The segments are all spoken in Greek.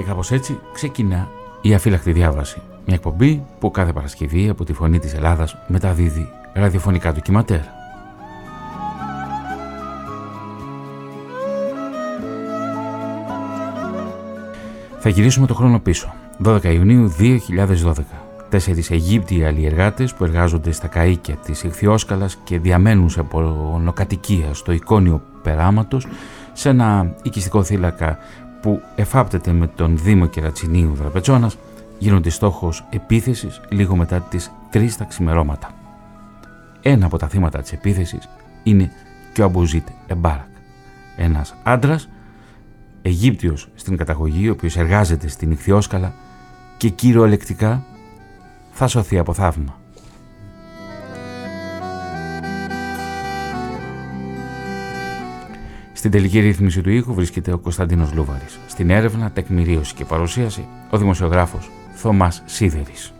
Και κάπως έτσι ξεκινά η αφύλακτη διάβαση. Μια εκπομπή που κάθε Παρασκευή από τη Φωνή της Ελλάδας μεταδίδει ραδιοφωνικά ντοκιματέρ. Θα γυρίσουμε το χρόνο πίσω. 12 Ιουνίου 2012. Τέσσερις Αιγύπτιοι αλλιεργάτες που εργάζονται στα καΐκια της Ιχθιόσκαλας και διαμένουν σε πολωνοκατοικία στο εικόνιο περάματος σε ένα οικιστικό θύλακα που εφάπτεται με τον Δήμο Κερατσινίου Δραπετσόνας γίνονται στόχος επίθεσης λίγο μετά τις 3 τα ξημερώματα. Ένα από τα θύματα της επίθεσης είναι και ο Αμπουζίτ Εμπάρακ, ένας άντρας Αιγύπτιος στην καταγωγή, ο οποίος εργάζεται στην Ιχθιόσκαλα και κυριολεκτικά θα σωθεί από θαύμα. Στην τελική ρύθμιση του ήχου βρίσκεται ο Κωνσταντίνος Λούβαρης. Στην έρευνα, τεκμηρίωση και παρουσίαση, ο δημοσιογράφος Θωμάς Σίδερης.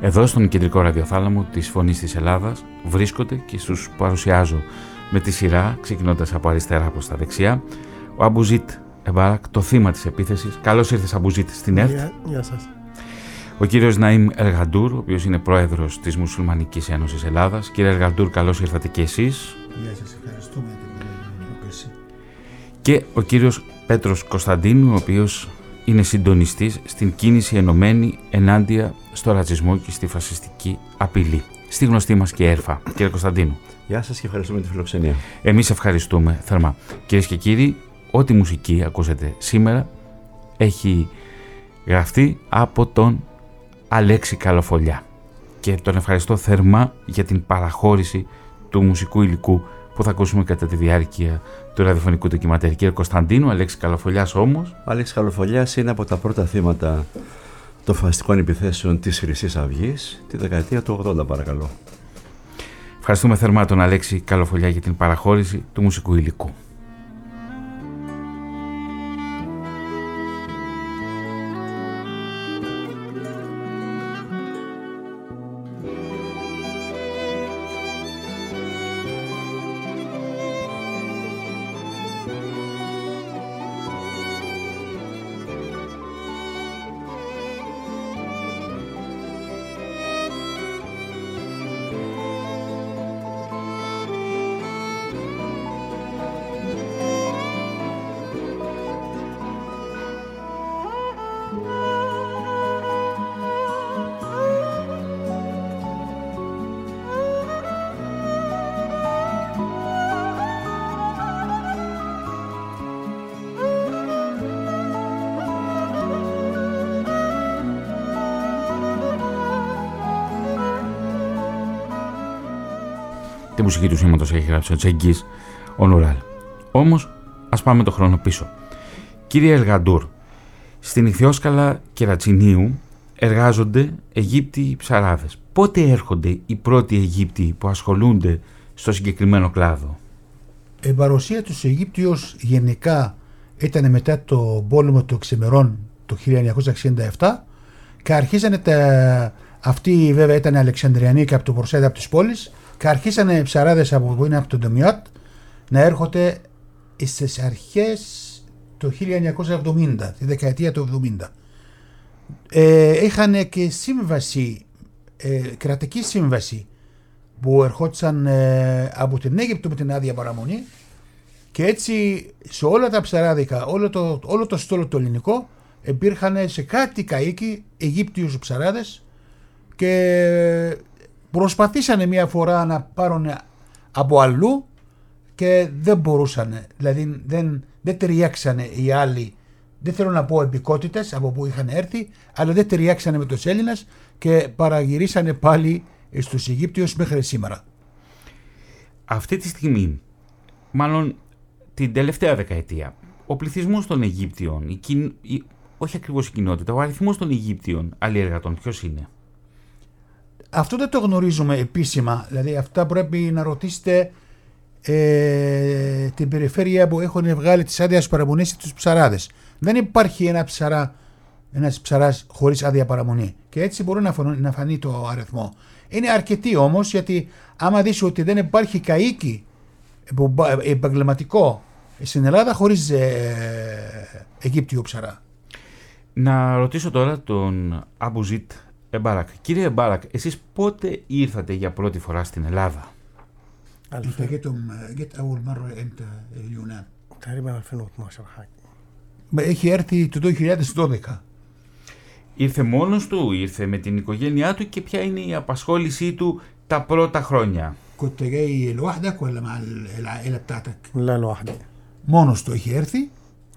Εδώ στον κεντρικό ραδιοθάλαμο της Φωνής της Ελλάδας βρίσκονται και στους παρουσιάζω με τη σειρά, ξεκινώντας από αριστερά προς τα δεξιά, ο Αμπουζίτ Εμπάρακ, το θύμα της επίθεσης. Καλώς ήρθες Αμπουζίτ στην ΕΡΤ. Γεια, σας. Ο κύριος Ναΐμ Εργαντούρ, ο οποίος είναι πρόεδρος της Μουσουλμανικής Ένωσης Ελλάδας. Κύριε Εργαντούρ, καλώς ήρθατε και εσείς. Γεια σας, ευχαριστούμε για την πρόσκληση. Και ο κύριος Πέτρος Κωνσταντίνου, ο οποίος είναι συντονιστής στην κίνηση ενωμένη ενάντια στο ρατσισμό και στη φασιστική απειλή. Στη γνωστή μας και έρφα. Κύριε Κωνσταντίνου. Γεια σας και ευχαριστούμε τη φιλοξενία. Εμείς ευχαριστούμε θερμά. Κυρίες και κύριοι, ό,τι μουσική ακούσατε σήμερα έχει γραφτεί από τον Αλέξη Καλοφολιά. Και τον ευχαριστώ θερμά για την παραχώρηση του μουσικού υλικού που θα ακούσουμε κατά τη διάρκεια του ραδιοφωνικού ντοκιματέρ. Κύριε Κωνσταντίνου, Αλέξη Καλοφολιάς όμως. Ο Αλέξη Καλοφολιάς είναι από τα πρώτα θύματα των φασιστικών επιθέσεων της Χρυσής Αυγής τη δεκαετία του 80, παρακαλώ. Ευχαριστούμε θερμά τον Αλέξη Καλοφολιά για την παραχώρηση του μουσικού υλικού. Μουσική του σήματος έχει γράψει ο Τσέγγις, ο Νουράλ. Όμως, ας πάμε το χρόνο πίσω. Κύριε Ελγαντούρ, στην Ιθιόσκαλα Κερατσινίου εργάζονται Αιγύπτιοι ψαράδες. Πότε έρχονται οι πρώτοι Αιγύπτιοι που ασχολούνται στο συγκεκριμένο κλάδο; Η παρουσία τους Αιγύπτιος γενικά ήταν μετά το πόλεμο του Ξημερών το 1967 και αρχίζανε τα... Αυτοί βέβαια ήταν Αλεξανδριανοί και από το προσέδα από τις πόλεις και αρχίσανε οι ψαράδες από που είναι από τον Ντομιότ να έρχονται στις αρχές το 1970, τη δεκαετία του 70. Ε, είχαν και σύμβαση, ε, κρατική σύμβαση που ερχόντουσαν ε, από την Αίγυπτο με την άδεια παραμονή και έτσι σε όλα τα ψαράδικα, όλο το, όλο το στόλο το ελληνικό υπήρχαν σε κάτι καΐκι Αιγύπτιους ψαράδες και Προσπαθήσανε μια φορά να πάρουν από αλλού και δεν μπορούσαν. Δηλαδή δεν, δεν ταιριάξανε οι άλλοι. Δεν θέλω να πω επικότητες από που είχαν έρθει, αλλά δεν ταιριάξανε με τους Έλληνες και παραγυρίσανε πάλι στους Αιγύπτιους μέχρι σήμερα. Αυτή τη στιγμή, μάλλον την τελευταία δεκαετία, ο πληθυσμός των Αιγύπτιων, η, η, όχι ακριβώς η κοινότητα, ο αριθμός των Αιγύπτιων αλλιεργατών, ποιος είναι; Αυτό δεν το γνωρίζουμε επίσημα. Δηλαδή αυτά πρέπει να ρωτήσετε ε, την περιφέρεια που έχουν βγάλει τις άδειες παραμονής στους ψαράδες. Δεν υπάρχει ένα ψαρά, ένας ψαράς χωρίς άδεια παραμονή. Και έτσι μπορεί να φανεί, να φανεί το αριθμό. Είναι αρκετοί όμως γιατί άμα δεις ότι δεν υπάρχει καΐκι επαγγελματικό στην Ελλάδα χωρίς ε, Αιγύπτιο ψαρά. Να ρωτήσω τώρα τον Αμποζίτ Εμπάρακ. Κύριε Εμπάρακ, εσείς πότε ήρθατε για πρώτη φορά στην Ελλάδα? انت جيتم جيت اول مره امتى اليونان؟ تقريبا 2012 حاجه Έχει έρθει το 2012. Ήρθε μόνος του, ήρθε με την οικογένειά του και ποια είναι η απασχόλησή του τα πρώτα χρόνια. كنت جاي لوحدك ولا مع العائله بتاعتك؟ لا لوحدي Μόνος του έχει έρθει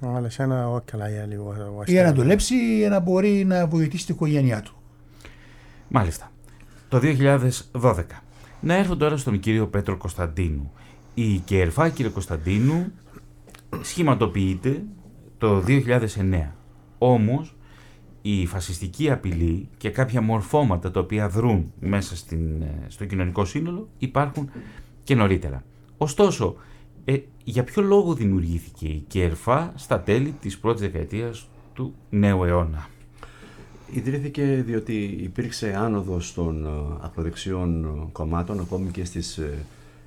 علشان اوكل عيالي و- για να واشتغل δουλέψει για να μπορεί να βοηθήσει την οικογένειά του. Μάλιστα. Το 2012. Να έρθω τώρα στον κύριο Πέτρο Κωνσταντίνου. Η ΚΕΡΦΑ, κύριε Κωνσταντίνου, σχηματοποιείται το 2009. Όμως, η φασιστική απειλή και κάποια μορφώματα τα οποία δρούν μέσα στην, ε, στο κοινωνικό σύνολο υπάρχουν και νωρίτερα. Ωστόσο, ε, για ποιο λόγο δημιουργήθηκε η ΚΕΡΦΑ στα τέλη της πρώτης δεκαετίας του νέου αιώνα; Ιδρύθηκε διότι υπήρξε άνοδος των ε, ακροδεξιών ε, κομμάτων ακόμη και στις ε,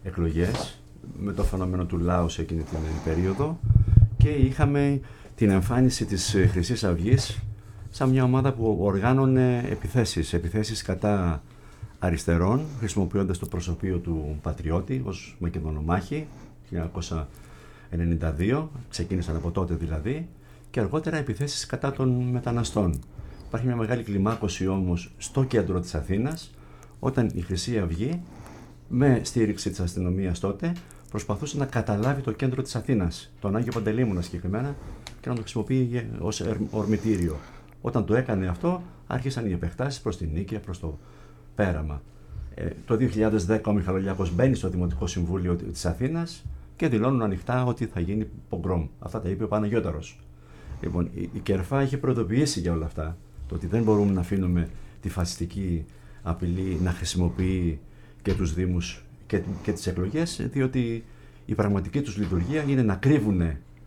εκλογές. Με το φαινόμενο του λαού σε εκείνη την ε, περίοδο. Και είχαμε την εμφάνιση της ε, Χρυσής Αυγής σαν μια ομάδα που οργάνωνε επιθέσεις, επιθέσεις κατά αριστερών χρησιμοποιώντας το προσωπείο του Πατριώτη ως Μακεδονομάχη 1992, ξεκίνησαν από τότε δηλαδή. Και αργότερα επιθέσεις κατά των μεταναστών. Υπάρχει μια μεγάλη κλιμάκωση όμως στο κέντρο της Αθήνας όταν η Χρυσή Αυγή με στήριξη της αστυνομίας τότε προσπαθούσε να καταλάβει το κέντρο της Αθήνας, τον Άγιο Παντελήμωνα συγκεκριμένα και να το χρησιμοποιεί ως ερ- ορμητήριο. Όταν το έκανε αυτό άρχισαν οι επεκτάσεις προς την Νίκαια, προς το πέραμα. Ε, το 2010 ο Μιχαλολιάκος μπαίνει στο Δημοτικό Συμβούλιο της Αθήνας και δηλώνουν ανοιχτά ότι θα γίνει πογκρόμ. Αυτά τα είπε ο Παναγιώταρος. Λοιπόν, η, η Κερφά έχει προειδοποιήσει για όλα αυτά. Το ότι δεν μπορούμε να αφήνουμε τη φασιστική απειλή να χρησιμοποιεί και τους Δήμους και, και τις εκλογές, διότι η πραγματική τους λειτουργία είναι να κρύβουν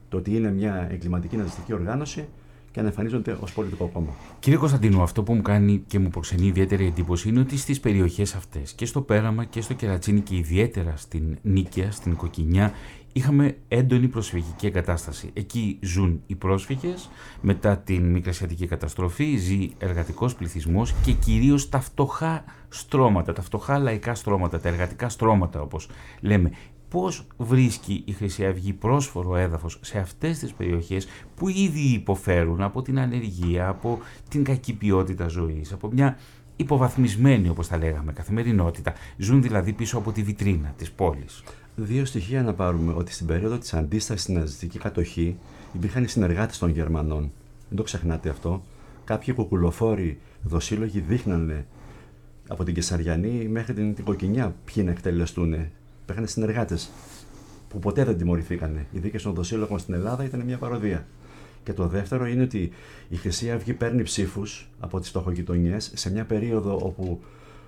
το ότι είναι μια εγκληματική ναζιστική οργάνωση και να εμφανίζονται ως πολιτικό κόμμα. Κύριε Κωνσταντίνου, αυτό που μου κάνει και μου προξενεί ιδιαίτερη εντύπωση είναι ότι στις περιοχές αυτές και στο Πέραμα και στο Κερατσίνι και ιδιαίτερα στην Νίκαια, στην Κοκκινιά, είχαμε έντονη προσφυγική εγκατάσταση. Εκεί ζουν οι πρόσφυγες, μετά την μικρασιατική καταστροφή ζει εργατικός πληθυσμός και κυρίως τα φτωχά στρώματα, τα φτωχά λαϊκά στρώματα, τα εργατικά στρώματα όπως λέμε. Πώς βρίσκει η Χρυσή Αυγή πρόσφορο έδαφος σε αυτές τις περιοχές που ήδη υποφέρουν από την ανεργία, από την κακή ποιότητα ζωής, από μια υποβαθμισμένη όπως τα λέγαμε καθημερινότητα. Ζουν δηλαδή πίσω από τη βιτρίνα της πόλης. Δύο στοιχεία να πάρουμε ότι στην περίοδο της αντίστασης στην ναζιστική κατοχή υπήρχαν οι συνεργάτες των Γερμανών. Δεν το ξεχνάτε αυτό. Κάποιοι κουκουλοφόροι δοσύλλογοι δείχνανε από την Κεσαριανή μέχρι την, την Κοκκινιά ποιοι να εκτελεστούν. Υπήρχαν συνεργάτες που ποτέ δεν τιμωρηθήκαν. Οι δίκες των δοσύλλογων στην Ελλάδα ήταν μια παροδία. Και το δεύτερο είναι ότι η Χρυσή Αυγή παίρνει ψήφους από τις φτωχογειτονιές σε μια περίοδο όπου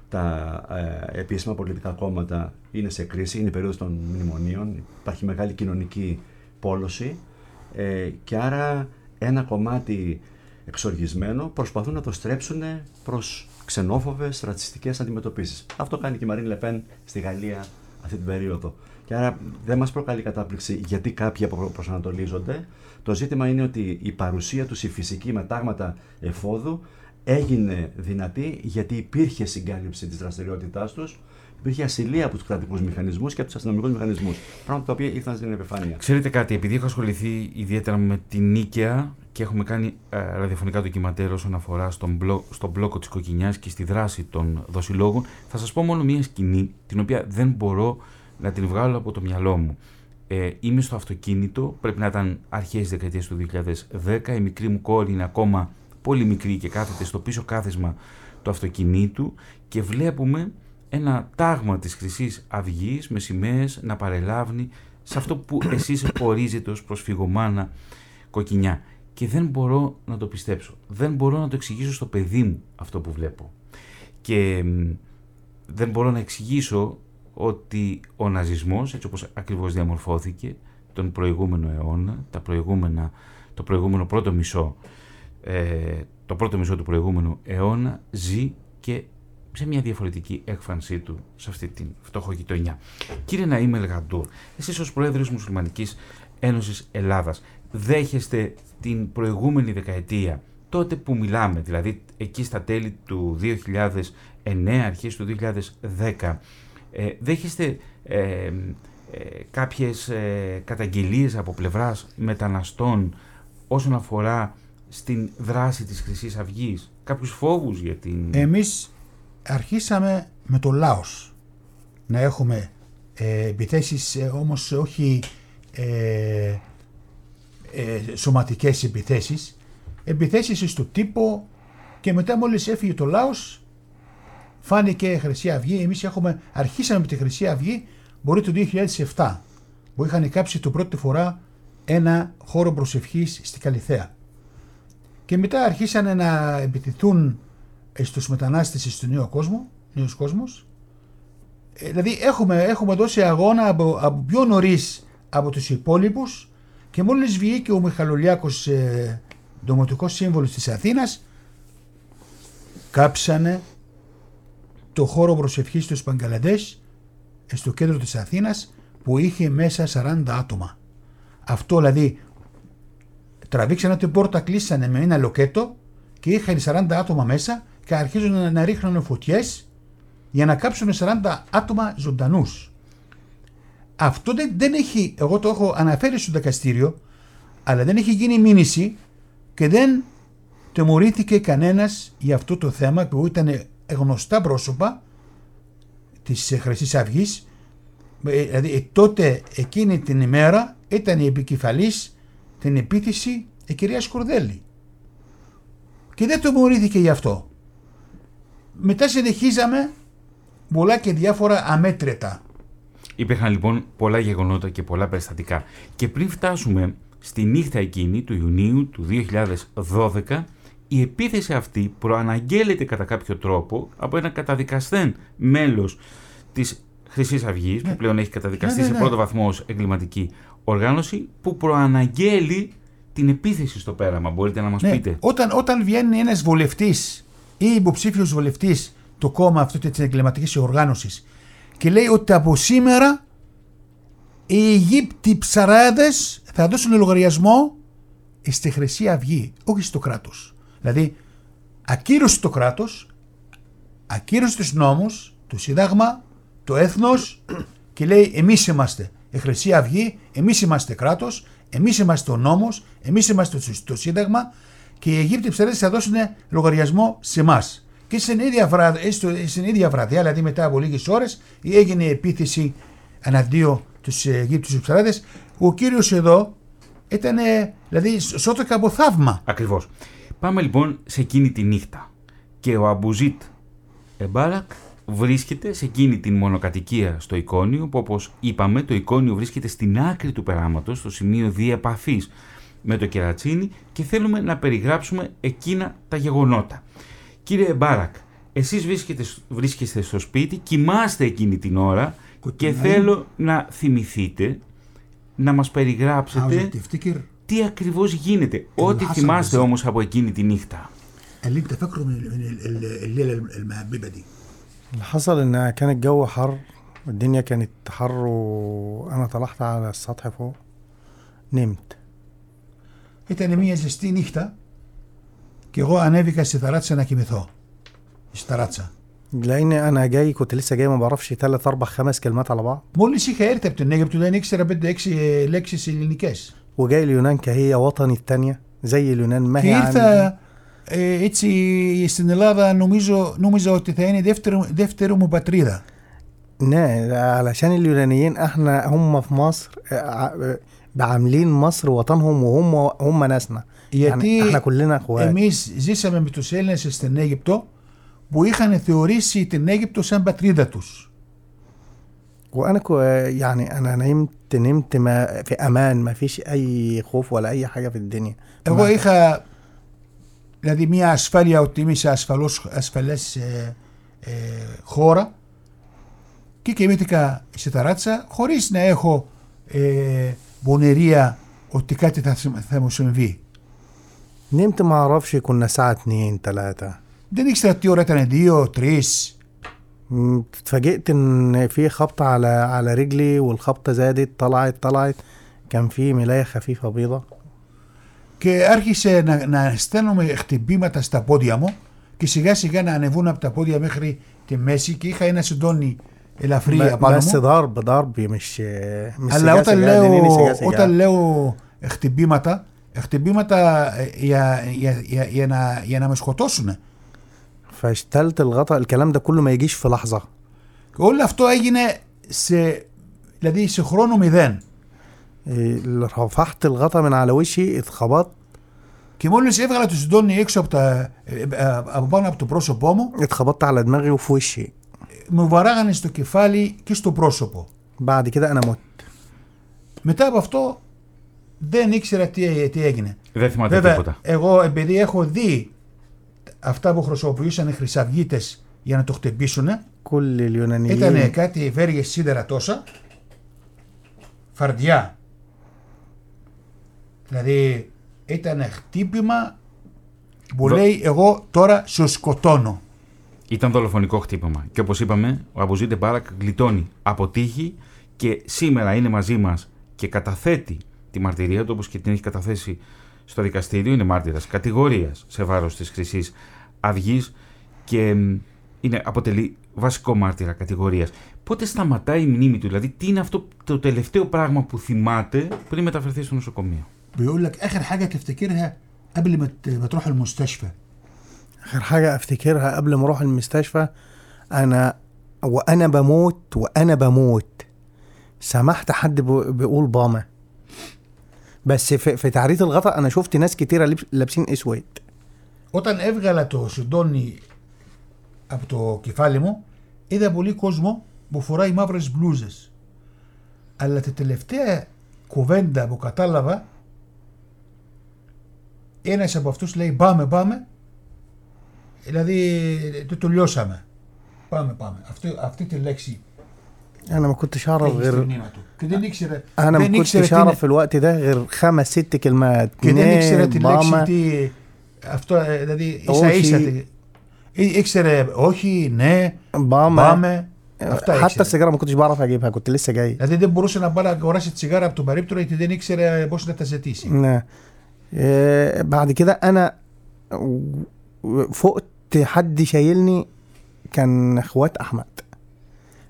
τα ε, επίσημα πολιτικά κόμματα είναι σε κρίση, είναι η περίοδος των μνημονίων, υπάρχει μεγάλη κοινωνική πόλωση ε, και άρα ένα κομμάτι εξοργισμένο προσπαθούν να το στρέψουν προς ξενόφοβες, ρατσιστικές αντιμετωπίσεις. Αυτό κάνει και η Μαρίν Λεπέν στη Γαλλία αυτή την περίοδο. Και άρα δεν μας προκαλεί κατάπληξη γιατί κάποιοι προσανατολίζονται. Το ζήτημα είναι ότι η παρουσία τους, η φυσική με τάγματα εφόδου έγινε δυνατή γιατί υπήρχε συγκάλυψη της δραστηριότητάς τους υπήρχε ασυλία από τους κρατικούς μηχανισμούς και από τους αστυνομικούς μηχανισμούς. Πράγματα τα οποία ήρθαν στην επιφάνεια. Ξέρετε κάτι, επειδή έχω ασχοληθεί ιδιαίτερα με την Νίκαια και έχουμε κάνει ε, ραδιοφωνικά ντοκιμαντέρ όσον αφορά στον, μπλο, στον μπλόκο της Κοκκινιά και στη δράση των δοσιλόγων, θα σας πω μόνο μία σκηνή την οποία δεν μπορώ να την βγάλω από το μυαλό μου. Ε, είμαι στο αυτοκίνητο, πρέπει να ήταν αρχές της δεκαετίας του 2010. Η μικρή μου κόρη είναι ακόμα πολύ μικρή και κάθεται στο πίσω κάθισμα του αυτοκινήτου και βλέπουμε ένα τάγμα της χρυσής αυγής με σημαίες να παρελάβει σε αυτό που εσείς ορίζετε ως προσφυγομάνα κοκκινιά. Και δεν μπορώ να το πιστέψω. Δεν μπορώ να το εξηγήσω στο παιδί μου αυτό που βλέπω. Και δεν μπορώ να εξηγήσω ότι ο ναζισμός, έτσι όπως ακριβώς διαμορφώθηκε τον προηγούμενο αιώνα, τα προηγούμενα, το προηγούμενο πρώτο μισό, ε, το πρώτο μισό του προηγούμενου αιώνα, ζει και σε μια διαφορετική έκφρασή του σε αυτή την φτωχογειτονιά. Κύριε Ναήμ Ελγαντούρ, εσείς ως Πρόεδρος Μουσουλμανικής Ένωσης Ελλάδας δέχεστε την προηγούμενη δεκαετία τότε που μιλάμε, δηλαδή εκεί στα τέλη του 2009, αρχές του 2010, ε, δέχεστε ε, ε, κάποιες ε, καταγγελίες από πλευράς μεταναστών όσον αφορά στην δράση της Χρυσής Αυγής, κάποιους φόβους για την... Εμείς αρχίσαμε με το Λάος να έχουμε ε, επιθέσεις ε, όμως όχι ε, ε, σωματικές επιθέσεις. Επιθέσεις στο τύπο και μετά μόλις έφυγε το Λάος φάνηκε Χρυσή Αυγή εμείς έχουμε, αρχίσαμε με τη Χρυσή Αυγή μπορεί το 2007 που είχαν κάψει το πρώτη φορά ένα χώρο προσευχής στη Καλιθέα και μετά αρχίσανε να επιτηθούν στους μετανάστες στο νέο κόσμο, νέος κόσμος. Ε, δηλαδή έχουμε, έχουμε δώσει αγώνα από, από πιο νωρίς από τους υπόλοιπους και μόλις βγήκε ο Μιχαλολιάκος ε, Δομοτικός Σύμβολος της Αθήνας κάψανε το χώρο προσευχής του Παγκαλαντές στο κέντρο της Αθήνας που είχε μέσα 40 άτομα. Αυτό δηλαδή τραβήξανε την πόρτα, κλείσανε με ένα λοκέτο και είχαν 40 άτομα μέσα και αρχίζουν να, να ρίχνουν φωτιές για να κάψουν 40 άτομα ζωντανούς. Αυτό δεν, δεν έχει, εγώ το έχω αναφέρει στο δικαστήριο, αλλά δεν έχει γίνει μήνυση και δεν τιμωρήθηκε κανένας για αυτό το θέμα που ήταν γνωστά πρόσωπα της χρυσής αυγής. Ε, δηλαδή τότε εκείνη την ημέρα ήταν η επικεφαλής την επίθεση η κυρία Σκουρδέλη. Και δεν τιμωρήθηκε γι' αυτό. Μετά συνεχίζαμε πολλά και διάφορα αμέτρητα. Υπήρχαν λοιπόν πολλά γεγονότα και πολλά περιστατικά. Και πριν φτάσουμε στη νύχτα εκείνη του Ιουνίου του 2012, η επίθεση αυτή προαναγγέλλεται κατά κάποιο τρόπο από ένα καταδικαστέν μέλος της Χρυσής Αυγής, που ναι. πλέον έχει καταδικαστεί ναι, ναι, σε πρώτο βαθμό ως εγκληματική οργάνωση, που προαναγγέλει την επίθεση στο πέραμα. Μπορείτε να μας πείτε. Όταν, όταν βγαίνει ένας βολευτής ή υποψήφιος βουλευτή το κόμμα αυτή της εγκληματικής οργάνωσης και λέει ότι από σήμερα οι Αιγύπτιοι ψαράδες θα δώσουν λογαριασμό στη Χρυσή Αυγή, όχι στο κράτος. Δηλαδή, ακύρωσε το κράτος, ακύρωσε τους νόμους, το Σύνταγμα, το έθνος και λέει: Εμείς είμαστε η Χρυσή Αυγή, εμείς είμαστε κράτος, εμείς είμαστε ο νόμος, εμείς είμαστε το Σύνταγμα και οι Αιγύπτιοι ψαράδε θα δώσουν λογαριασμό σε εμάς. Και στην ίδια, βραδιά, στην ίδια βραδιά, δηλαδή μετά από λίγες ώρες, έγινε η επίθεση εναντίον τους Αιγύπτιους ψαράδε. Ο κύριος εδώ ήταν, δηλαδή, σώθηκε από θαύμα. Ακριβώς. Πάμε λοιπόν σε εκείνη τη νύχτα. Και ο Αμπουζίτ Εμπάρακ βρίσκεται σε εκείνη την μονοκατοικία στο εικόνιο, που όπως είπαμε, το εικόνιο βρίσκεται στην άκρη του περάματος, στο σημείο διαπαφή με το κερατσίνι και θέλουμε να περιγράψουμε εκείνα τα γεγονότα. Κύριε Μπάρακ, εσείς βρίσκεστε, βρίσκεστε στο σπίτι, κοιμάστε εκείνη την ώρα και θέλω να θυμηθείτε, να μας περιγράψετε τι ακριβώς γίνεται. Ό,τι θυμάστε όμως από εκείνη τη νύχτα. اللي انت فاكره من الليله المهببه دي اللي حصل ان كان الجو حر والدنيا كانت حر وانا طلعت على السطح فوق نمت Ήταν μια ζεστή νύχτα και εγώ ανέβηκα στη ταράτσα να κοιμηθώ. Στη ταράτσα. لاني انا جاي كنت لسه جاي ما بعرفش ثلاث اربع خمس كلمات على بعض Μόλι είχα έρθει από την Αίγυπτο δεν ήξερα 5-6 λέξει ελληνικέ. وجاي اليونان كهي وطني الثانيه زي اليونان ما Και هي عندي ήρθα ε, έτσι στην Ελλάδα νομίζω, νόμιζα ότι θα είναι δεύτερο, δεύτερο μου πατρίδα. Ναι, علشان اليونانيين احنا هم في مصر آه، عاملين مصر وطنهم وهم هم ناسنا Γιατί يعني احنا كلنا اخوات εμείς ζήσαμε με τους Έλληνες στην Αίγυπτο που είχαν θεωρήσει την Αίγυπτο σαν πατρίδα τους. وانا كو يعني انا نمت نمت ما في امان ما فيش اي خوف ولا اي حاجه في الدنيا Εγώ ما- είχα δηλαδή μια ασφάλεια ότι είμαι σε ασφαλώς, ασφαλές ε, ε, χώρα και κοιμήθηκα σε ταράτσα χωρίς να έχω ε, πονηρία ότι κάτι θα, συμ- θα μου συμβεί. نمت ما اعرفش كنا الساعه 2 3 Δεν ήξερα τι ώρα ήταν, δύο, τρεις. م، اتفاجئت ان في خبطه على على رجلي والخبطه زادت طلعت طلعت كان في ملايه خفيفه بيضه Και άρχισε να, να στέλνουμε χτυπήματα στα πόδια μου και σιγά σιγά να ανεβούν από τα πόδια μέχρι τη μέση και είχα ένα συντόνι ελαφρύ ب- απάνω بس μου. ضرب ضرب مش مش Αλλά سجا όταν سجا، λέω, دنيني سجا سجا. όταν λέω χτυπήματα, χτυπήματα ε, για, για, για, για, να, για να με σκοτώσουν. فاشتلت الغطاء الكلام ده كله ما يجيش في لحظه Και όλο αυτό έγινε σε, δηλαδή σε χρόνο μηδέν. إيه، رفعت الغطا من على وشي اتخبطت Και μόλις έβγαλα το συντόνι έξω από, τα, ε, ε, από πάνω από το πρόσωπό μου, اتخبطت على دماغي وفي وشي μου βαράγανε στο κεφάλι και στο πρόσωπο. بعد كده انا مت Μετά από αυτό δεν ήξερα τι, τι έγινε. Δεν θυμάται Βέβαια, τίποτα. εγώ επειδή έχω δει αυτά που χρησιμοποιούσαν οι χρυσαυγίτες για να το χτυπήσουν. Ήταν κάτι βέργες σίδερα τόσα. Φαρδιά. Δηλαδή ήταν χτύπημα που λέει εγώ τώρα σου σκοτώνω. Ήταν δολοφονικό χτύπημα. Και όπως είπαμε, ο Αμπουζίτε Μπάρακ γλιτώνει αποτύχει. και σήμερα είναι μαζί μας και καταθέτει τη μαρτυρία του όπως και την έχει καταθέσει στο δικαστήριο. Είναι μάρτυρα κατηγορία σε βάρο τη Χρυσή Αυγή και μ, είναι, αποτελεί βασικό μάρτυρα κατηγορία. Πότε σταματάει η μνήμη του, δηλαδή τι είναι αυτό το τελευταίο πράγμα που θυμάται πριν μεταφερθεί στο νοσοκομείο. بيقول لك اخر حاجه تفتكرها قبل ما ت- ما تروح المستشفى اخر حاجه افتكرها قبل ما اروح المستشفى انا وانا بموت وانا بموت سمحت حد بي- بيقول باما بس في, في تعريض الغطا انا شفت ناس كتيره لبس- لابسين اسود Όταν έβγαλα το συντόνι από το κεφάλι μου, είδα πολύ κόσμο που φοράει μαύρες μπλούζες. Αλλά τη τελευταία κουβέντα που κατάλαβα, ένας από αυτούς λέει πάμε πάμε, δηλαδή το τελειώσαμε. Πάμε πάμε. Αυτή, αυτή τη λέξη أنا ما كنتش أعرف غير كده نكشرت أنا ما كنتش أعرف في الوقت ده غير خمس ست كلمات. كده نكشرت اللكشتي افتر ده دي ايشا ايشا اكسر أوشي نا باما باما حتى السيجارة ما كنتش بعرف أجيبها كنت لسه جاي. ادي دي بروش أنا نبالا ورشة سيجارة بتبقى ريبتوريت دي نكسر آه، بوشنا تساتيسي نعم آه بعد كده أنا فقت حد شايلني كان إخوات أحمد.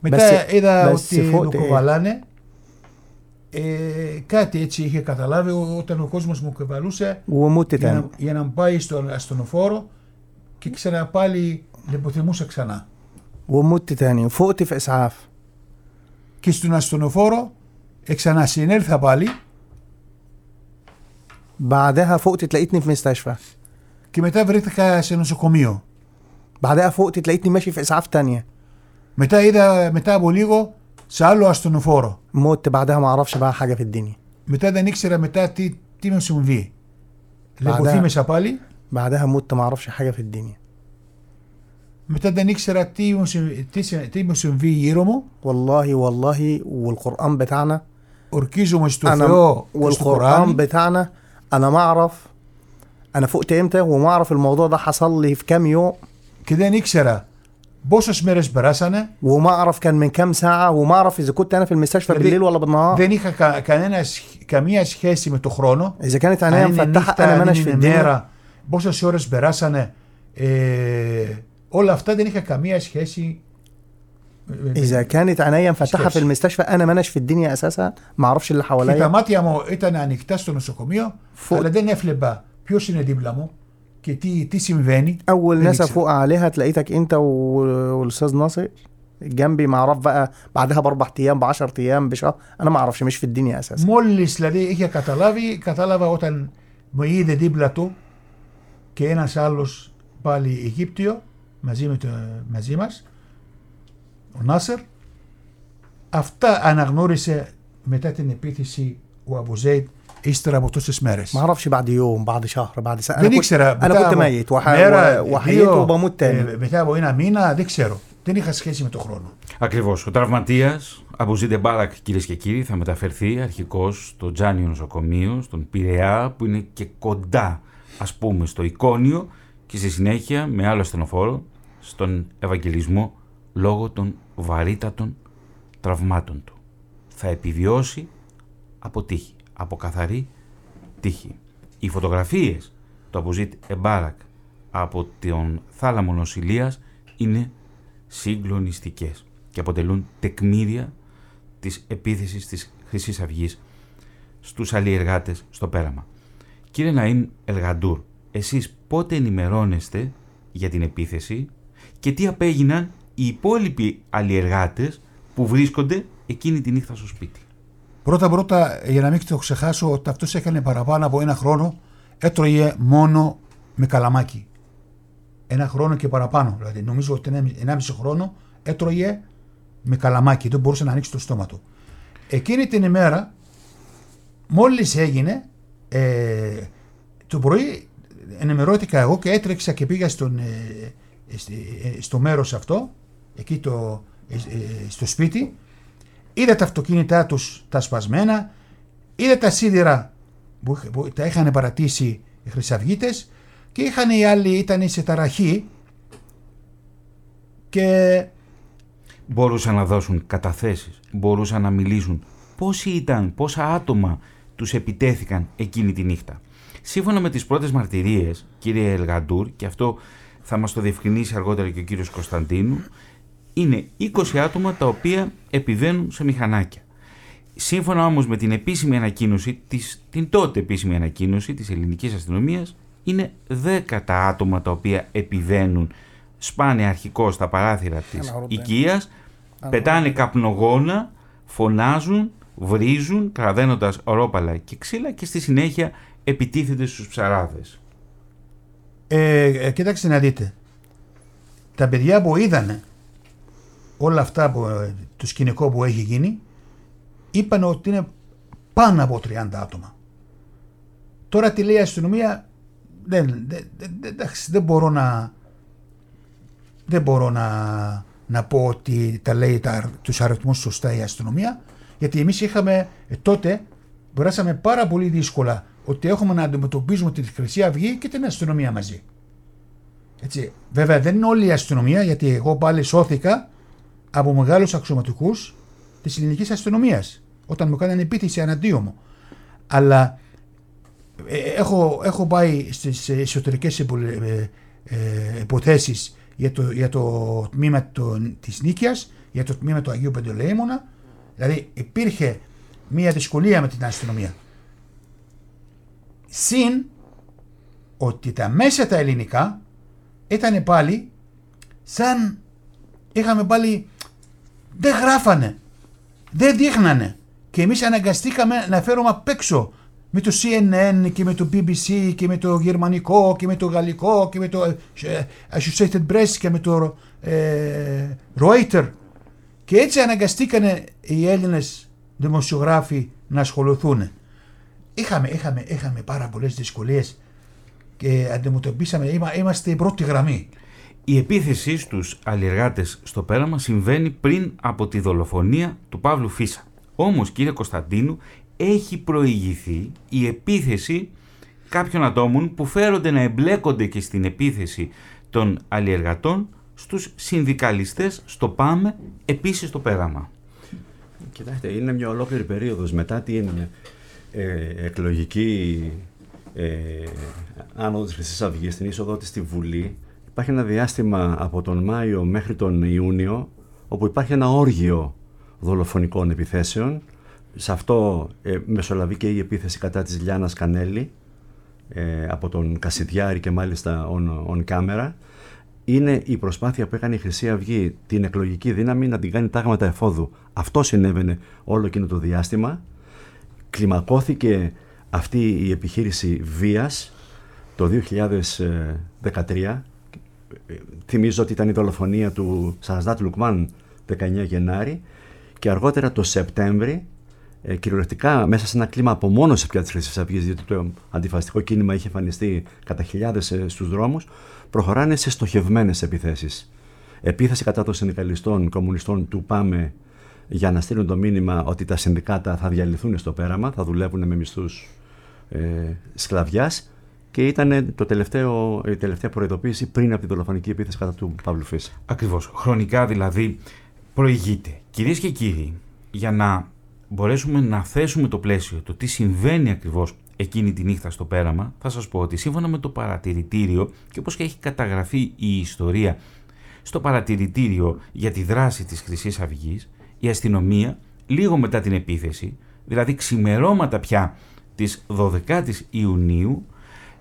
Μετά Μπες- είδα μπες ότι φω- το κουβαλάνε. Ε, κάτι έτσι είχε καταλάβει ό- όταν ο κόσμο μου κουβαλούσε ومت για تاني να, για να πάει στον ασθενοφόρο και ξανά πάλι λιποθυμούσε ξανά. ومت تاني فقت في اسعاف Και στον ασθενοφόρο ξανασυνέλθα πάλι بعدها فقت تلاقيتني في مستشفى και μετά βρέθηκα σε νοσοκομείο. بعدها فقت تلاقيتني ماشي في اسعاف تانية متى إيه ده؟ متى بوليجو سال له استنفوره مت بعدها ما أعرفش بقى حاجة في الدنيا. متى ده نكسر متى تي تيمون سومفي ليبوثيمي شابالي بعدها مت ما أعرفش حاجة في الدنيا. متى ده نكسر تيمون سومفي يرمو والله والله والقرآن بتاعنا اركيزو مستوفيو والقرآن بتاعنا أنا ما أعرف. أنا فقت إمتى وما أعرف الموضوع ده حصل لي في كام يوم. كده نكسره ήξερα πόσες μέρες περάσανε. وما اعرف كان من كام ساعه وما اعرف اذا كنت انا في المستشفى يعني بالليل ولا بالنهار Δεν είχα κα, κανένα, σχ- καμία σχέση με το χρόνο. اذا كانت αν عينيا είναι مفتحه νύχτα, انا αν ماناش في είναι الدنيا μέρα, πόσες ώρες περάσανε. Ε, όλα αυτά δεν είχα καμία σχέση. ε, ε, اذا كانت عينيا مفتحه سكيبس. في المستشفى انا ماناش في الدنيا اساسا ما اعرفش اللي Και τα حواليا μάτια μου ήταν ανοιχτά στο νοσοκομείο, Φω- αλλά δεν έβλεπα ποιο είναι δίπλα μου και τι, τι συμβαίνει. اول δεν ناس ήξερα. افوق عليها تلاقيتك انت و- والاستاذ ناصر جنبي ما اعرف بقى بعدها باربع ايام ب 10 ايام بشهر انا ما اعرفش مش في الدنيا اساسا Μόλι δηλαδή είχε καταλάβει, κατάλαβα όταν μου είδε δίπλα του και ένα άλλο πάλι Αιγύπτιο μαζί, με το, μαζί μας, ο Νάσερ, αυτά αναγνώρισε μετά την επίθεση ο Αμπουζέιτ ύστερα από τόσες μέρες. ما اعرفش بعد يوم بعد شهر بعد سنه δεν انا كنت, ήξερα. أنا μετά كنت από ميت وح... μέρα, وحييت δύο, وبموت تاني ε, μετά από ένα μήνα, δεν ξέρω. Δεν είχα σχέση με τον χρόνο. Ακριβώ. Ο τραυματία Αμπουζίντε Μπάρακ, κυρίε και κύριοι, θα μεταφερθεί αρχικώ στο Τζάνιο νοσοκομείο, στον Πειραιά, που είναι και κοντά, α πούμε, στο Εικόνιο, και στη συνέχεια με άλλο ασθενοφόρο στον Ευαγγελισμό λόγω των βαρύτατων τραυμάτων του. Θα επιβιώσει από τύχη, από καθαρή τύχη. Οι φωτογραφίες του Αποζήτ Εμπάρακ από τον θάλαμο νοσηλείας είναι συγκλονιστικές και αποτελούν τεκμήρια της επίθεσης της χρυσής Αυγής στους αλλιεργάτες στο πέραμα. Κύριε Ναΐμ Ελγαντούρ, εσείς πότε ενημερώνεστε για την επίθεση και τι απέγιναν οι υπόλοιποι αλλιεργάτες που βρίσκονται εκείνη τη νύχτα στο σπίτι; Πρώτα πρώτα, για να μην το ξεχάσω, ότι αυτός έκανε παραπάνω από ένα χρόνο, έτρωγε μόνο με καλαμάκι. Ένα χρόνο και παραπάνω. Δηλαδή, νομίζω ότι ένα μισό χρόνο έτρωγε με καλαμάκι. Δεν μπορούσε να ανοίξει το στόμα του. Εκείνη την ημέρα, μόλις έγινε, ε, το πρωί ενημερώθηκα εγώ και έτρεξα και πήγα στον, ε, ε, στο μέρος αυτό, εκεί το, στο σπίτι, είδα τα αυτοκίνητά τους τα σπασμένα, είδα τα σίδερα που, που τα είχαν παρατήσει οι χρυσαυγίτες και είχαν οι άλλοι, ήταν σε ταραχή και... Μπορούσαν να δώσουν καταθέσεις, μπορούσαν να μιλήσουν. Πόσοι ήταν, πόσα άτομα τους επιτέθηκαν εκείνη τη νύχτα. Σύμφωνα με τις πρώτες μαρτυρίες, κύριε Ελγαντούρ, και αυτό θα μας το διευκρινίσει αργότερα και ο κύριος Κωνσταντίνου, είναι 20 άτομα τα οποία επιβαίνουν σε μηχανάκια. Σύμφωνα όμως με την επίσημη ανακοίνωση, της, την τότε επίσημη ανακοίνωση της ελληνικής αστυνομίας, είναι 10 τα άτομα τα οποία επιβαίνουν σπάνε αρχικό στα παράθυρα της οικίας, πετάνε καπνογόνα, φωνάζουν, βρίζουν, κραδένοντας ορόπαλα και ξύλα και στη συνέχεια επιτίθεται στους ψαράδες. Ε, ε, κοίταξε να δείτε. Τα παιδιά που είδανε όλα αυτά που, ε, το σκηνικό που έχει γίνει είπαν ότι είναι πάνω από 30 άτομα. Τώρα τη λέει η αστυνομία δεν, δεν, δεν, δεν μπορώ να δεν μπορώ να, να πω ότι τα λέει τα, τους αριθμούς σωστά η αστυνομία γιατί εμείς είχαμε ε, τότε μπορέσαμε πάρα πολύ δύσκολα ότι έχουμε να αντιμετωπίζουμε τη Χρυσή Αυγή και την αστυνομία μαζί. Έτσι. Βέβαια δεν είναι όλη η αστυνομία γιατί εγώ πάλι σώθηκα από μεγάλους αξιωματικούς της ελληνικής αστυνομίας όταν μου κάνανε επίθεση εναντίον μου. Αλλά ε, έχω, έχω πάει στις εσωτερικές ε, ε, υποθέσεις για το, για το τμήμα το, της Νίκαιας, για το τμήμα του Αγίου Πεντελεήμονα. Δηλαδή υπήρχε μια δυσκολία με την αστυνομία. Συν ότι τα μέσα τα ελληνικά ήταν πάλι σαν είχαμε πάλι δεν γράφανε, δεν δείχνανε και εμείς αναγκαστήκαμε να φέρουμε απ' έξω με το CNN και με το BBC και με το γερμανικό και με το γαλλικό και με το ε, Associated Press και με το ε, Reuters και έτσι αναγκαστήκανε οι Έλληνες δημοσιογράφοι να ασχοληθούν. Είχαμε, είχαμε, είχαμε πάρα πολλές δυσκολίες και αντιμετωπίσαμε, είμαστε η πρώτη γραμμή. Η επίθεση στους αλλιεργάτες στο πέραμα συμβαίνει πριν από τη δολοφονία του Παύλου Φίσα. Όμως κύριε Κωνσταντίνου έχει προηγηθεί η επίθεση κάποιων ατόμων που φέρονται να εμπλέκονται και στην επίθεση των αλλιεργατών στους συνδικαλιστές στο ΠΑΜΕ επίσης στο πέραμα. Κοιτάξτε, είναι μια ολόκληρη περίοδος μετά την ε, εκλογική ε, άνοδος της Χρυσής Αυγής, την είσοδο της στη Βουλή. Υπάρχει ένα διάστημα από τον Μάιο μέχρι τον Ιούνιο όπου υπάρχει ένα όργιο δολοφονικών επιθέσεων σε αυτό ε, μεσολαβεί και η επίθεση κατά της Λιάνας Κανέλη ε, από τον Κασιδιάρη και μάλιστα on, on camera είναι η προσπάθεια που έκανε η Χρυσή Αυγή την εκλογική δύναμη να την κάνει τάγματα εφόδου. Αυτό συνέβαινε όλο εκείνο το διάστημα. Κλιμακώθηκε αυτή η επιχείρηση βίας το 2013. Θυμίζω ότι ήταν η δολοφονία του Σαρασδάτ Λουκμάν 19 Γενάρη και αργότερα το Σεπτέμβρη ε, κυριολεκτικά μέσα σε ένα κλίμα απομόνωση πια της Χρυσής Αυγής, διότι το αντιφαστικό κίνημα είχε εμφανιστεί κατά χιλιάδες ε, στους δρόμους, προχωράνε σε στοχευμένες επιθέσεις. Επίθεση κατά των συνδικαλιστών κομμουνιστών του ΠΑΜΕ για να στείλουν το μήνυμα ότι τα συνδικάτα θα διαλυθούν στο πέραμα, θα δουλεύουν με μισθούς ε, σκλαβιάς και ήταν το τελευταίο, η τελευταία προειδοποίηση πριν από την δολοφονική επίθεση κατά του Παύλου Φίσα. Ακριβώς. Χρονικά δηλαδή προηγείται. Κυρίες και κύριοι, για να μπορέσουμε να θέσουμε το πλαίσιο, το τι συμβαίνει ακριβώς εκείνη τη νύχτα στο πέραμα, θα σας πω ότι σύμφωνα με το παρατηρητήριο και όπως και έχει καταγραφεί η ιστορία στο παρατηρητήριο για τη δράση της χρυσής αυγής, η αστυνομία λίγο μετά την επίθεση, δηλαδή ξημερώματα πια της 12ης Ιουνίου,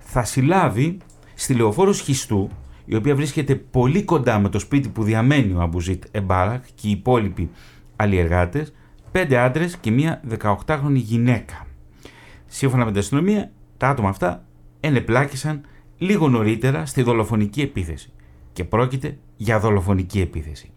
θα συλλάβει στη λεωφόρος Σχιστού, η οποία βρίσκεται πολύ κοντά με το σπίτι που διαμένει ο Αμπουζίτ Εμπάρακ και οι υπόλοιποι αλλιεργάτες, πέντε άντρες και μία 18χρονη γυναίκα. Σύμφωνα με την αστυνομία, τα άτομα αυτά ενεπλάκησαν λίγο νωρίτερα στη δολοφονική επίθεση και πρόκειται για δολοφονική επίθεση.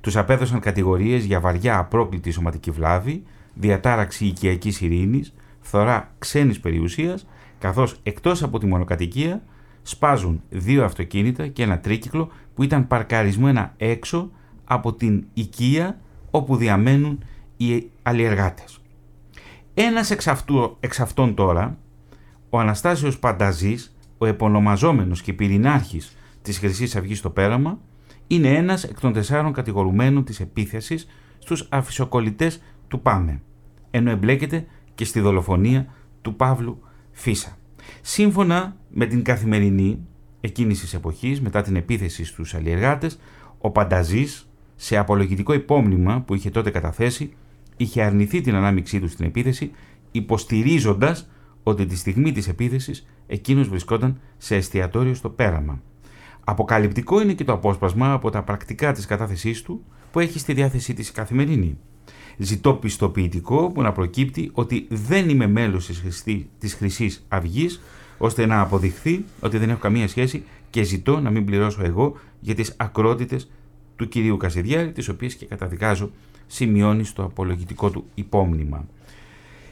Τους απέδωσαν κατηγορίες για βαριά απρόκλητη σωματική βλάβη, διατάραξη οικιακής ειρήνης, φθορά ξένης περιουσίας, καθώς εκτός από τη μονοκατοικία σπάζουν δύο αυτοκίνητα και ένα τρίκυκλο που ήταν παρκαρισμένα έξω από την οικία όπου διαμένουν οι αλλιεργάτες. Ένας εξ, αυτού, εξ αυτών τώρα, ο Αναστάσιος Πανταζής, ο επωνομαζόμενος και πυρηνάρχης της χρυσής Αυγής στο πέραμα, είναι ένας εκ των τεσσάρων κατηγορουμένων της επίθεσης στους αφισοκολλητές του ΠΑΜΕ, ενώ εμπλέκεται και στη δολοφονία του Παύλου Φίσα. Σύμφωνα με την καθημερινή εκείνης της εποχής, μετά την επίθεση στους αλλιεργάτες, ο Πανταζής, σε απολογητικό υπόμνημα που είχε τότε καταθέσει, είχε αρνηθεί την ανάμειξή του στην επίθεση, υποστηρίζοντας ότι τη στιγμή της επίθεσης εκείνος βρισκόταν σε εστιατόριο στο πέραμα. Αποκαλυπτικό είναι και το απόσπασμα από τα πρακτικά της κατάθεσής του που έχει στη διάθεσή της καθημερινή. Ζητώ πιστοποιητικό που να προκύπτει ότι δεν είμαι μέλος της, χρυσή της Χρυσής Αυγής ώστε να αποδειχθεί ότι δεν έχω καμία σχέση και ζητώ να μην πληρώσω εγώ για τις ακρότητες του κυρίου Κασιδιάρη, τις οποίες και καταδικάζω σημειώνει στο απολογητικό του υπόμνημα.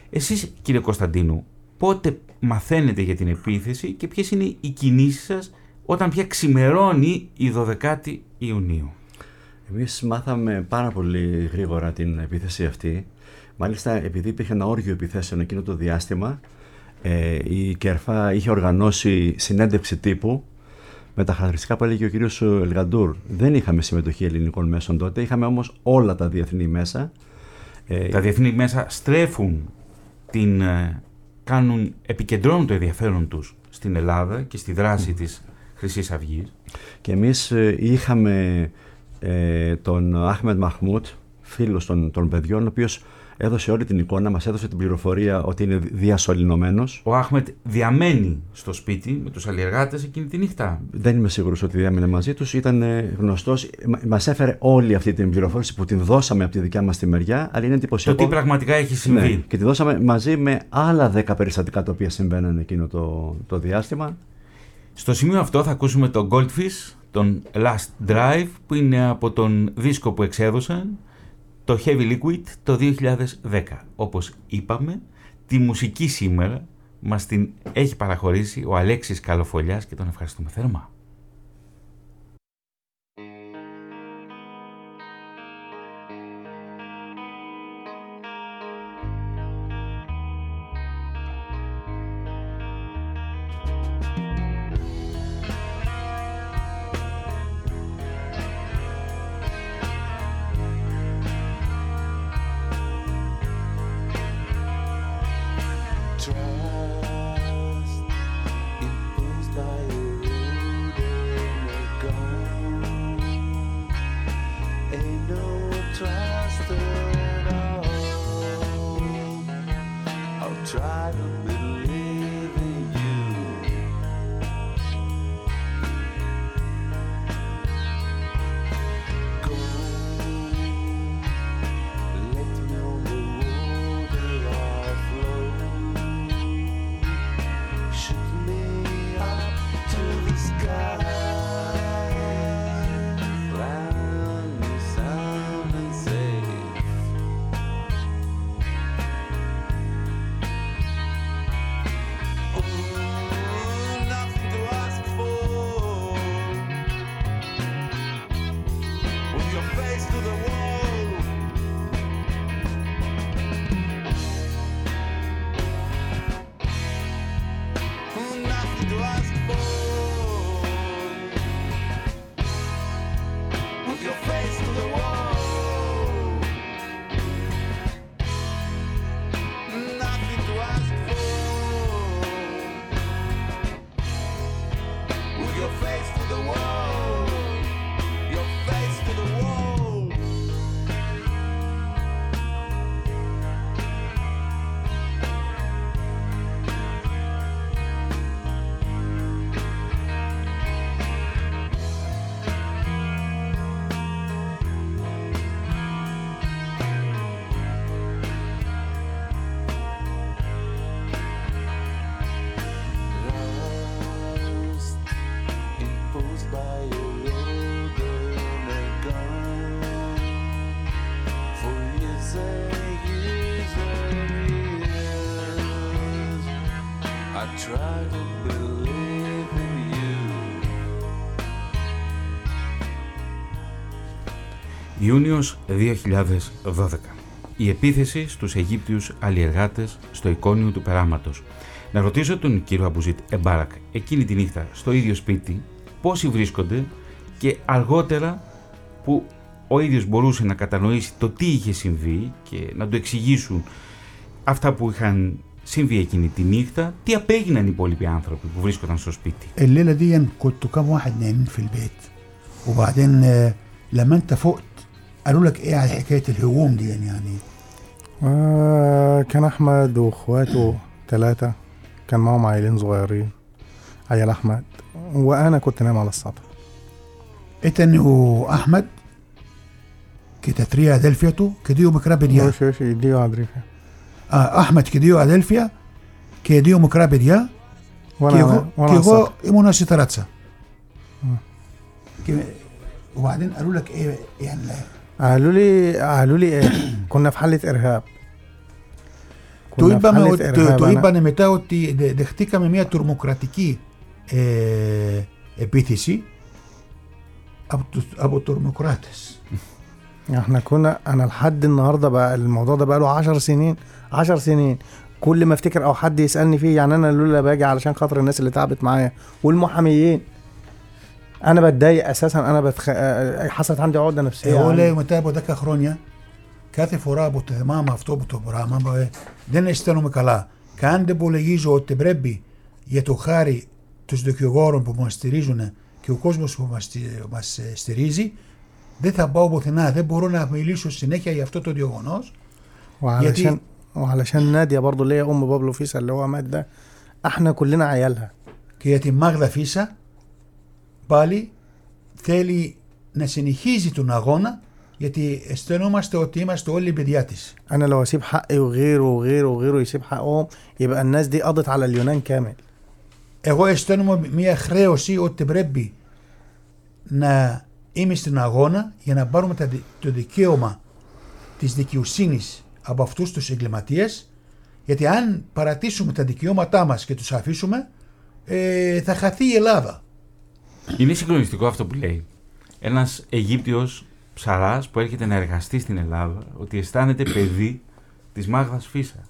Εσείς κύριε Κωνσταντίνου, πότε μαθαίνετε για την επίθεση και ποιες είναι οι κινήσεις σας όταν πια ξημερώνει η 12η Ιουνίου; Εμείς μάθαμε πάρα πολύ γρήγορα την επίθεση αυτή. Μάλιστα επειδή υπήρχε ένα όργιο επιθέσεων εκείνο το διάστημα, ε, η ΚΕΡΦΑ είχε οργανώσει συνέντευξη τύπου με τα χαρακτηριστικά που έλεγε ο κύριος Ελγαντούρ. Δεν είχαμε συμμετοχή ελληνικών μέσων τότε, είχαμε όμως όλα τα διεθνή μέσα. Ε, τα διεθνή μέσα στρέφουν την, ε, κάνουν, επικεντρώνουν το ενδιαφέρον τους στην Ελλάδα και στη δράση mm. της Χρυσής Αυγής. Και εμείς ε, είχαμε ε, τον Άχμεντ Μαχμούτ, φίλος των, των παιδιών, ο οποίος έδωσε όλη την εικόνα, μας έδωσε την πληροφορία ότι είναι διασωληνωμένος. Ο Άχμετ διαμένει στο σπίτι με τους αλλιεργάτες εκείνη τη νύχτα. Δεν είμαι σίγουρος ότι διάμενε μαζί τους, ήταν γνωστός, μας έφερε όλη αυτή την πληροφόρηση που την δώσαμε από τη δικιά μας τη μεριά, αλλά είναι εντυπωσιακό. Το τι πραγματικά έχει συμβεί. Ναι, και τη δώσαμε μαζί με άλλα δέκα περιστατικά τα οποία συμβαίνουν εκείνο το, το διάστημα. Στο σημείο αυτό θα ακούσουμε τον Goldfish, τον Last Drive, που είναι από τον δίσκο που εξέδωσαν, το Heavy Liquid, το 2010. Όπως είπαμε, τη μουσική σήμερα μας την έχει παραχωρήσει ο Αλέξης Καλοφολιάς και τον ευχαριστούμε θερμά. Try to believe in you. Ιούνιος 2012. Η επίθεση στους Αιγύπτιους αλλιεργάτες στο εικόνιο του περάματος. Να ρωτήσω τον κύριο Αμπουζίτ Εμπάρακ εκείνη τη νύχτα στο ίδιο σπίτι πόσοι βρίσκονται και αργότερα που ο ίδιος μπορούσε να κατανοήσει το τι είχε συμβεί και να του εξηγήσουν αυτά που είχαν συμβεί εκείνη τη νύχτα, τι απέγιναν οι υπόλοιποι άνθρωποι που βρίσκονταν στο σπίτι. الليله دي كنتوا كم واحد نايمين في البيت وبعدين آه، لما انت فقت قالوا لك ايه على حكايه الهجوم دي يعني آه كان احمد واخواته ثلاثة كان معهم عيلين صغيرين عيال احمد وانا كنت نايم على السطح اتن واحمد كتاتريا ادلفيتو كديو مكرابديا وش وش يديو عدريفة آه احمد كديو ادلفيا كديو مكرابديا وانا كيغو وانا على كيغو السطح ايمونا سيتراتسا مم. كي- وبعدين قالوا لك ايه يعني لا قالوا لي قالوا لي ايه كنا في حالة ارهاب Το كنا في είπαμε, حالة ότι, إرهاب. το, το أنا- είπανε μετά ότι δε- δεχτήκαμε μια τουρμοκρατική ε, επίθεση από, τους, από τουρμοκράτες. احنا كنا انا لحد النهارده بقى الموضوع ده بقى له 10 سنين 10 سنين كل ما افتكر او حد يسالني فيه يعني انا لولا باجي علشان خاطر الناس اللي تعبت معايا والمحاميين انا بتضايق اساسا انا بتخ... آه، حصلت عندي عقده نفسيه Εγώ عندي. λέω μετά από 10 χρόνια κάθε φορά που το θυμάμαι αυτό που το πράγμα ε, δεν αισθάνομαι καλά. Κάντε που λεγίζω ότι πρέπει για το χάρη τους δικηγόρων που μας στηρίζουν και ο κόσμος που μας, στηρι- μας ε, στηρίζει δεν θα πάω πουθενά. Δεν μπορώ να μιλήσω συνέχεια για αυτό το γεγονός وعلشان وعلشان ناديه برضه اللي هي ام بابلو فيسا اللي هو مات ده احنا كلنا عيالها και για τη Μάγδα Φίσα πάλι θέλει να συνεχίζει τον αγώνα γιατί αισθανόμαστε ότι είμαστε όλοι παιδιά της. انا لو اسيب حقي وغيره وغيره وغيره يسيب حقهم يبقى الناس دي قضت على اليونان كامل Εγώ αισθάνομαι μια χρέωση ότι πρέπει να είμαι στην αγώνα για να πάρουμε τα δι- το δικαίωμα της δικαιοσύνης από αυτούς τους εγκληματίες γιατί αν παρατήσουμε τα δικαιώματά μας και τους αφήσουμε ε, θα χαθεί η Ελλάδα. Είναι συγκλονιστικό αυτό που λέει. Ένας Αιγύπτιος ψαράς που έρχεται να εργαστεί στην Ελλάδα ότι αισθάνεται παιδί της Μάγδας Φίσα.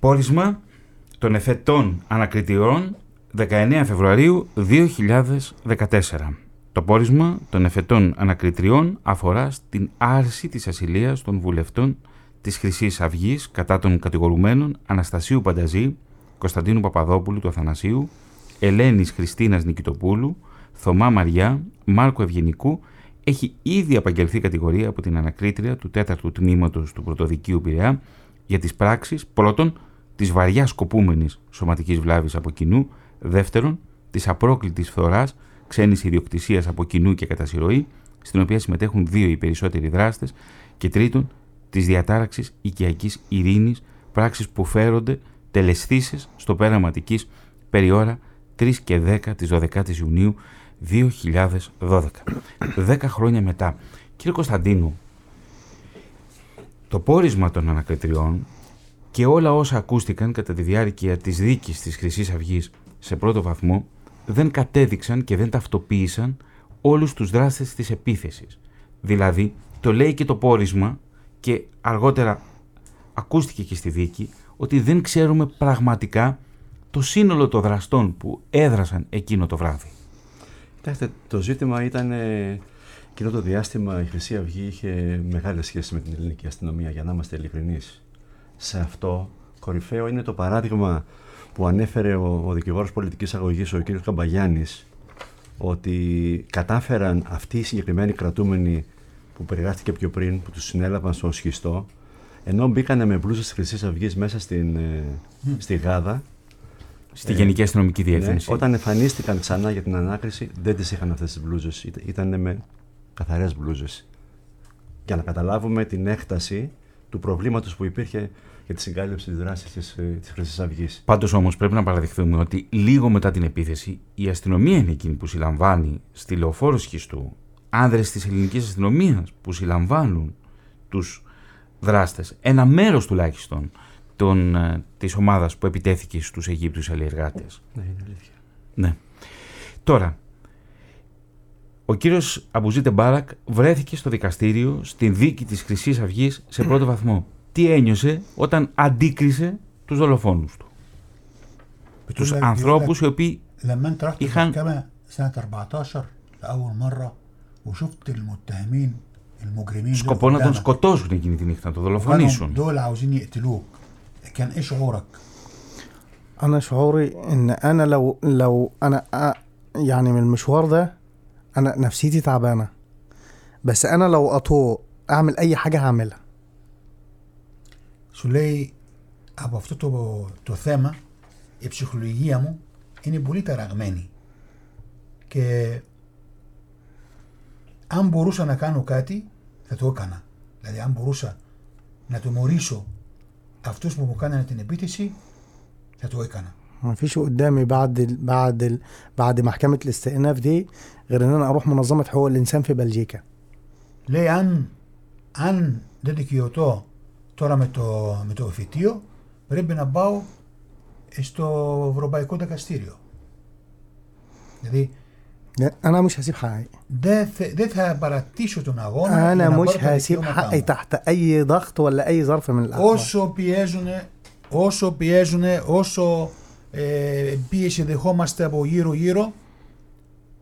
Πόρισμα των εφετών ανακριτήρων 19 Φεβρουαρίου 2014. Το πόρισμα των εφετών ανακριτριών αφορά στην άρση της ασυλίας των βουλευτών της χρυσής αυγής κατά των κατηγορουμένων Αναστασίου Πανταζή, Κωνσταντίνου Παπαδόπουλου του Αθανασίου, Ελένης Χριστίνας Νικητοπούλου, Θωμά Μαριά, Μάρκο Ευγενικού, έχει ήδη απαγγελθεί κατηγορία από την ανακρίτρια του 4ου τμήματος του Πρωτοδικείου Πειραιά για τις πράξεις πρώτον της βαριά σκοπούμενης σωματικής βλάβης από κοινού, δεύτερον της απρόκλητης φθοράς ξένης ιδιοκτησίας από κοινού και κατά συρροή, στην οποία συμμετέχουν δύο ή περισσότεροι δράστες, και τρίτον της διατάραξης οικιακής ειρήνης, πράξεις που φέρονται τελεσθήσεις στο πέραμα Αττικής περιόρα 3 και 10 της 12ης Ιουνίου 2012. Δέκα χρόνια μετά. Κύριε Κωνσταντίνου, το πόρισμα των ανακριτριών και όλα όσα ακούστηκαν κατά τη διάρκεια της δίκης της Χρυσής Αυγής σε πρώτο βαθμό δεν κατέδειξαν και δεν ταυτοποίησαν όλους τους δράστες της επίθεσης. Δηλαδή, το λέει και το πόρισμα και αργότερα ακούστηκε και στη δίκη ότι δεν ξέρουμε πραγματικά το σύνολο των δραστών που έδρασαν εκείνο το βράδυ. Κοιτάξτε, το ζήτημα ήταν ε, εκείνο το διάστημα η Χρυσή Αυγή είχε μεγάλη σχέση με την ελληνική αστυνομία, για να είμαστε ειλικρινείς. Σε αυτό, κορυφαίο είναι το παράδειγμα που ανέφερε ο, ο δικηγόρος πολιτικής αγωγής, ο κ. Καμπαγιάννης, ότι κατάφεραν αυτοί οι συγκεκριμένοι κρατούμενοι που περιγράφηκε πιο πριν, που τους συνέλαβαν στο σχιστό, ενώ μπήκανε με μπλούζες της Χρυσής Αυγής μέσα στην, ε, στη Γάδα, Στη Ε, Γενική Αστυνομική ναι, Διεύθυνση. όταν εμφανίστηκαν ξανά για την ανάκριση, δεν τις είχαν αυτές τις μπλούζες. Ήταν με καθαρές μπλούζες. Για να καταλάβουμε την έκταση του προβλήματος που υπήρχε για τη συγκάλυψη της δράσης της, ε, της Χρυσής Αυγής. Πάντως όμως πρέπει να παραδεχθούμε ότι λίγο μετά την επίθεση η αστυνομία είναι εκείνη που συλλαμβάνει στη λεωφόρο σχιστού άνδρες της ελληνικής αστυνομίας που συλλαμβάνουν τους δράστες. Ένα μέρος τουλάχιστον των, ε, της ομάδας που επιτέθηκε στους Αιγύπτιους αλλιεργάτες. Ναι, είναι αλήθεια. Ναι. Τώρα, ο κύριος Αμπουζίτε Μπάρακ βρέθηκε στο δικαστήριο στην δίκη της Χρυσής Αυγής σε πρώτο βαθμό. Τι ένιωσε όταν αντίκρισε τους δολοφόνους του. Τους بتقول لك- ανθρώπους οι بيقول οποίοι لك لما انت رحت يخن- المحكمه سنه 14 لاول مره وشفت المتهمين المجرمين دول σκοπό να τον قدامك، σκοτώσουν εκείνη τη νύχτα, να τον وكانوا δολοφονήσουν. دول عاوزين يقتلوك كان ايه شعورك؟ انا شعوري ان انا لو لو انا أ- يعني من المشوار ده انا نفسيتي تعبانه بس انا لو اطوع اعمل اي حاجه هعملها Σου λέει από αυτό το, το θέμα η ψυχολογία μου είναι πολύ ταραγμένη και αν μπορούσα να κάνω κάτι θα το έκανα. Δηλαδή αν μπορούσα να τιμωρήσω αυτούς που μου κάνανε την επίθεση θα το έκανα. ما فيش قدامي بعد ال بعد ال بعد محكمه الاستئناف دي غير ان انا اروح منظمه حقوق الانسان في بلجيكا Λέει αν, αν δεν δικαιωτώ τώρα με το, με το εφητείο πρέπει να πάω στο Ευρωπαϊκό Δικαστήριο. Δηλαδή لا، انا مش هسيب حقي δεν, θε- δεν θα παρατήσω τον αγώνα. για انا να مش πάρω τα هسيب δικαιώματά حقي μου. تحت اي ضغط ولا اي ظرف من الاحوال Όσο πιέζουν, όσο πιέζουν, όσο ε, πίεση δεχόμαστε από γύρω γύρω,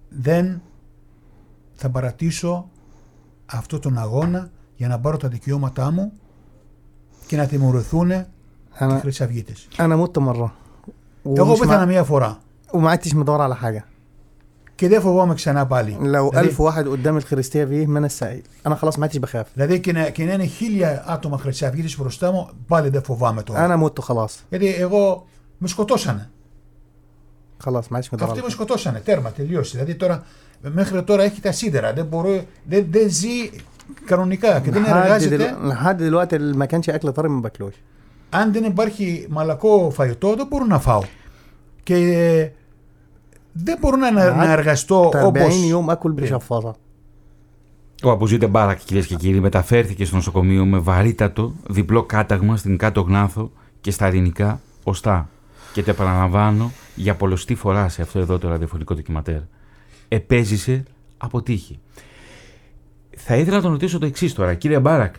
δεν θα παρατήσω αυτό τον αγώνα για να πάρω τα δικαιώματά μου και να τιμωρηθούν οι انا χρυσαυγίτες. انا مت مره Εγώ ومش πέθανα مع... μία φορά وما عدتش مدور على حاجه και δεν φοβάμαι ξανά πάλι. لو Δηλαδή- ألف واحد قدام الخريستيه فيه ما انا السائل انا خلاص ما عدتش بخاف Δηλαδή και να, και να είναι χίλια άτομα χρυσαυγίτες μπροστά μου, πάλι δεν φοβάμαι τώρα. انا مت خلاص Γιατί εγώ με σκοτώσανε. خلاص ما عدتش مدور Αυτοί على με حاجة. σκοτώσανε, τέρμα, τελείωσε. Δηλαδή τώρα, μέχρι τώρα έχει τα σίδερα. Δεν, μπορώ, δεν, δεν ζει κανονικά και δεν لحد, εργάζεται. دلو... لحد دلوقتي اللي ما كانش اكل طري ما باكلوش Αν δεν υπάρχει μαλακό φαγητό, δεν μπορώ να φάω. Και ε, δεν μπορώ να, να εργαστώ 40 όπως... يوم اكل πριν. بشفاطه Ο Αμπουζίτε Μπάρακ, κυρίε και κύριοι, μεταφέρθηκε στο νοσοκομείο με βαρύτατο διπλό κάταγμα στην κάτω γνάθο και στα ελληνικά οστά. Και το επαναλαμβάνω για πολλωστή φορά σε αυτό εδώ το ραδιοφωνικό ντοκιματέρ. Επέζησε από τύχη. Θα ήθελα να τον ρωτήσω το εξή τώρα. Κύριε Μπάρακ,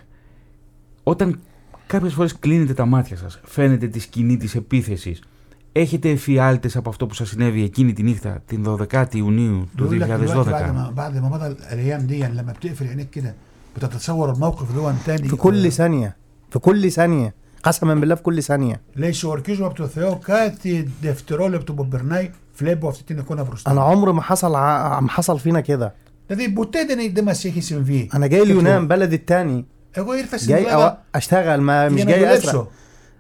όταν κάποιες φορές κλείνετε τα μάτια σας, φαίνεται τη σκηνή της επίθεσης, έχετε εφιάλτες από αυτό που σας συνέβη εκείνη τη νύχτα, την 12η Ιουνίου του بيقول لك دلوقتي 2012. بعد ما بعد ما مضى الايام دي يعني لما بتقفل عينيك كده بتتصور الموقف اللي هو تاني في كل ثانيه في كل ثانيه قسما بالله في كل ثانيه Λέει σου ορκίζομαι από το Θεό κάτι δευτερόλεπτο που περνάει βλέπω αυτή την εικόνα μπροστά انا μου. عمر ما حصل ع... ما حصل فينا كده Δηλαδή ποτέ δεν, δεν μας έχει συμβεί. انا جاي اليونان بلد التاني Εγώ ήρθα στην جاي Ελλάδα أو... اشتغل ما مش για να جاي اسرق δουλέψω.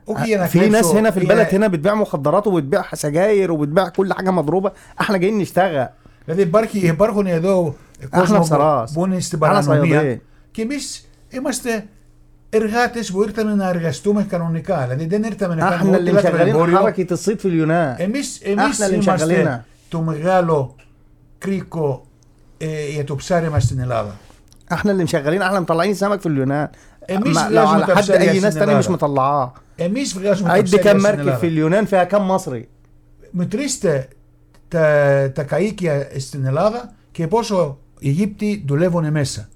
Όχι για να في ناس κλέψω, هنا في για- البلد هنا بتبيع مخدرات وبتبيع سجاير وبتبيع كل حاجه مضروبه احنا جايين نشتغل Δηλαδή υπάρχει, υπάρχουν εδώ κόσμο που, ψαράς. που είναι στην Άλλα παρανομία σαϊδέ. και εμείς είμαστε εργάτες που ήρθαμε να εργαστούμε κανονικά. Δηλαδή δεν ήρθαμε να احنا κάνουμε اللي ό,τι λάθος مشغلين εμπόριο. حركه الصيد في اليونان Εμείς, εμείς Άχνα, είμαστε Λεμψαγαλίνα. το μεγάλο κρίκο ε, για το ψάρι μας στην Ελλάδα. احنا اللي مشغلين احنا مطلعين سمك في اليونان إميش ما- لو لازم على حد تبصر يا اي ناس سيدنا تانية مش العرب. مطلعاه Εμείς βγάζουμε τα عد ψάρια كم στην مركب Ελλάδα. في اليونان فيها كم مصري Μετρήστε τα, τα καΐκια στην Ελλάδα και πόσο οι Αιγύπτιοι δουλεύουν μέσα.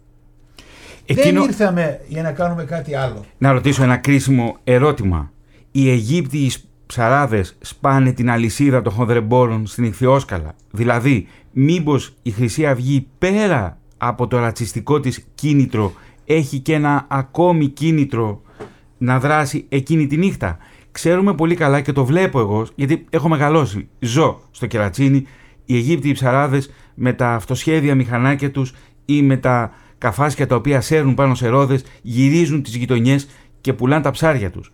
Εκείνο- Δεν ήρθαμε για να κάνουμε κάτι άλλο. Να ρωτήσω ένα κρίσιμο ερώτημα. Οι Αιγύπτιοι ψαράδες σπάνε την αλυσίδα των χονδρεμπόρων στην Ιχθυόσκαλα. Δηλαδή, μήπως η Χρυσή Αυγή πέρα από το ρατσιστικό της κίνητρο έχει και ένα ακόμη κίνητρο να δράσει εκείνη τη νύχτα; Ξέρουμε πολύ καλά και το βλέπω εγώ, γιατί έχω μεγαλώσει. Ζω στο κερατσίνι, οι Αιγύπτιοι ψαράδες με τα αυτοσχέδια μηχανάκια τους ή με τα καφάσια τα οποία σέρνουν πάνω σε ρόδες, γυρίζουν τις γειτονιές και πουλάνε τα ψάρια τους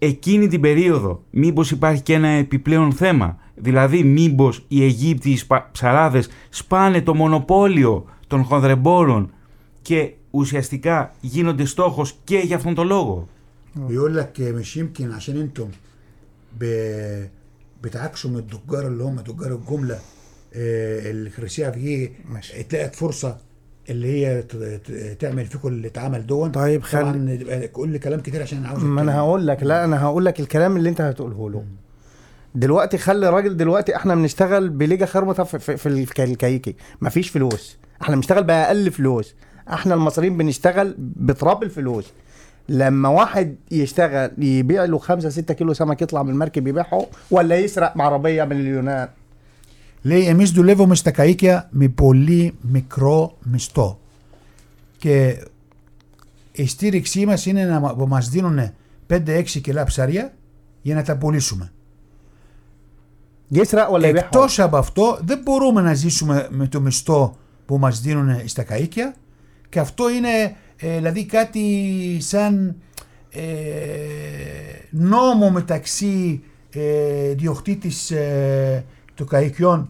Εκείνη την περίοδο μήπως υπάρχει και ένα επιπλέον θέμα, δηλαδή μήπως οι Αιγύπτιοι σπα- ψαράδες σπάνε το μονοπόλιο των χονδρεμπόρων και ουσιαστικά γίνονται στόχος και για αυτόν τον λόγο. بيقول لك مش يمكن عشان انتم ب... بتعكسوا من التجار اللي هم تجار الجمله آه، الخرسيه في ماشي. اتلقت فرصه اللي هي تعمل فيكم اللي اتعمل دون. طيب خلي- طبعا لي كلام كتير عشان عاوز ما أنا. هقول لك لا أنا هقول لك الكلام اللي أنت هتقوله له. دلوقتي خلي راجل دلوقتي إحنا بنشتغل بليجا خرمطة في, في, في الك- الكايكي مفيش فلوس. إحنا بنشتغل بأقل فلوس. إحنا المصريين بنشتغل بتراب الفلوس. لما واحد يشتغل يبيع له 5 6 كيلو سمك يطلع من المركب يبيعه ولا يسرق بعربية من اليونان Λέει, εμείς δουλεύουμε στα καΐκια με πολύ μικρό μισθό. Και η στήριξή μας είναι να μα δίνουν 5-6 κιλά ψάρια για να τα πουλήσουμε. Εκτός από αυτό δεν μπορούμε να ζήσουμε με το μισθό που μας δίνουν στα καΐκια και αυτό είναι ε, δηλαδή κάτι σαν ε, νόμο μεταξύ ε, του καΐκιων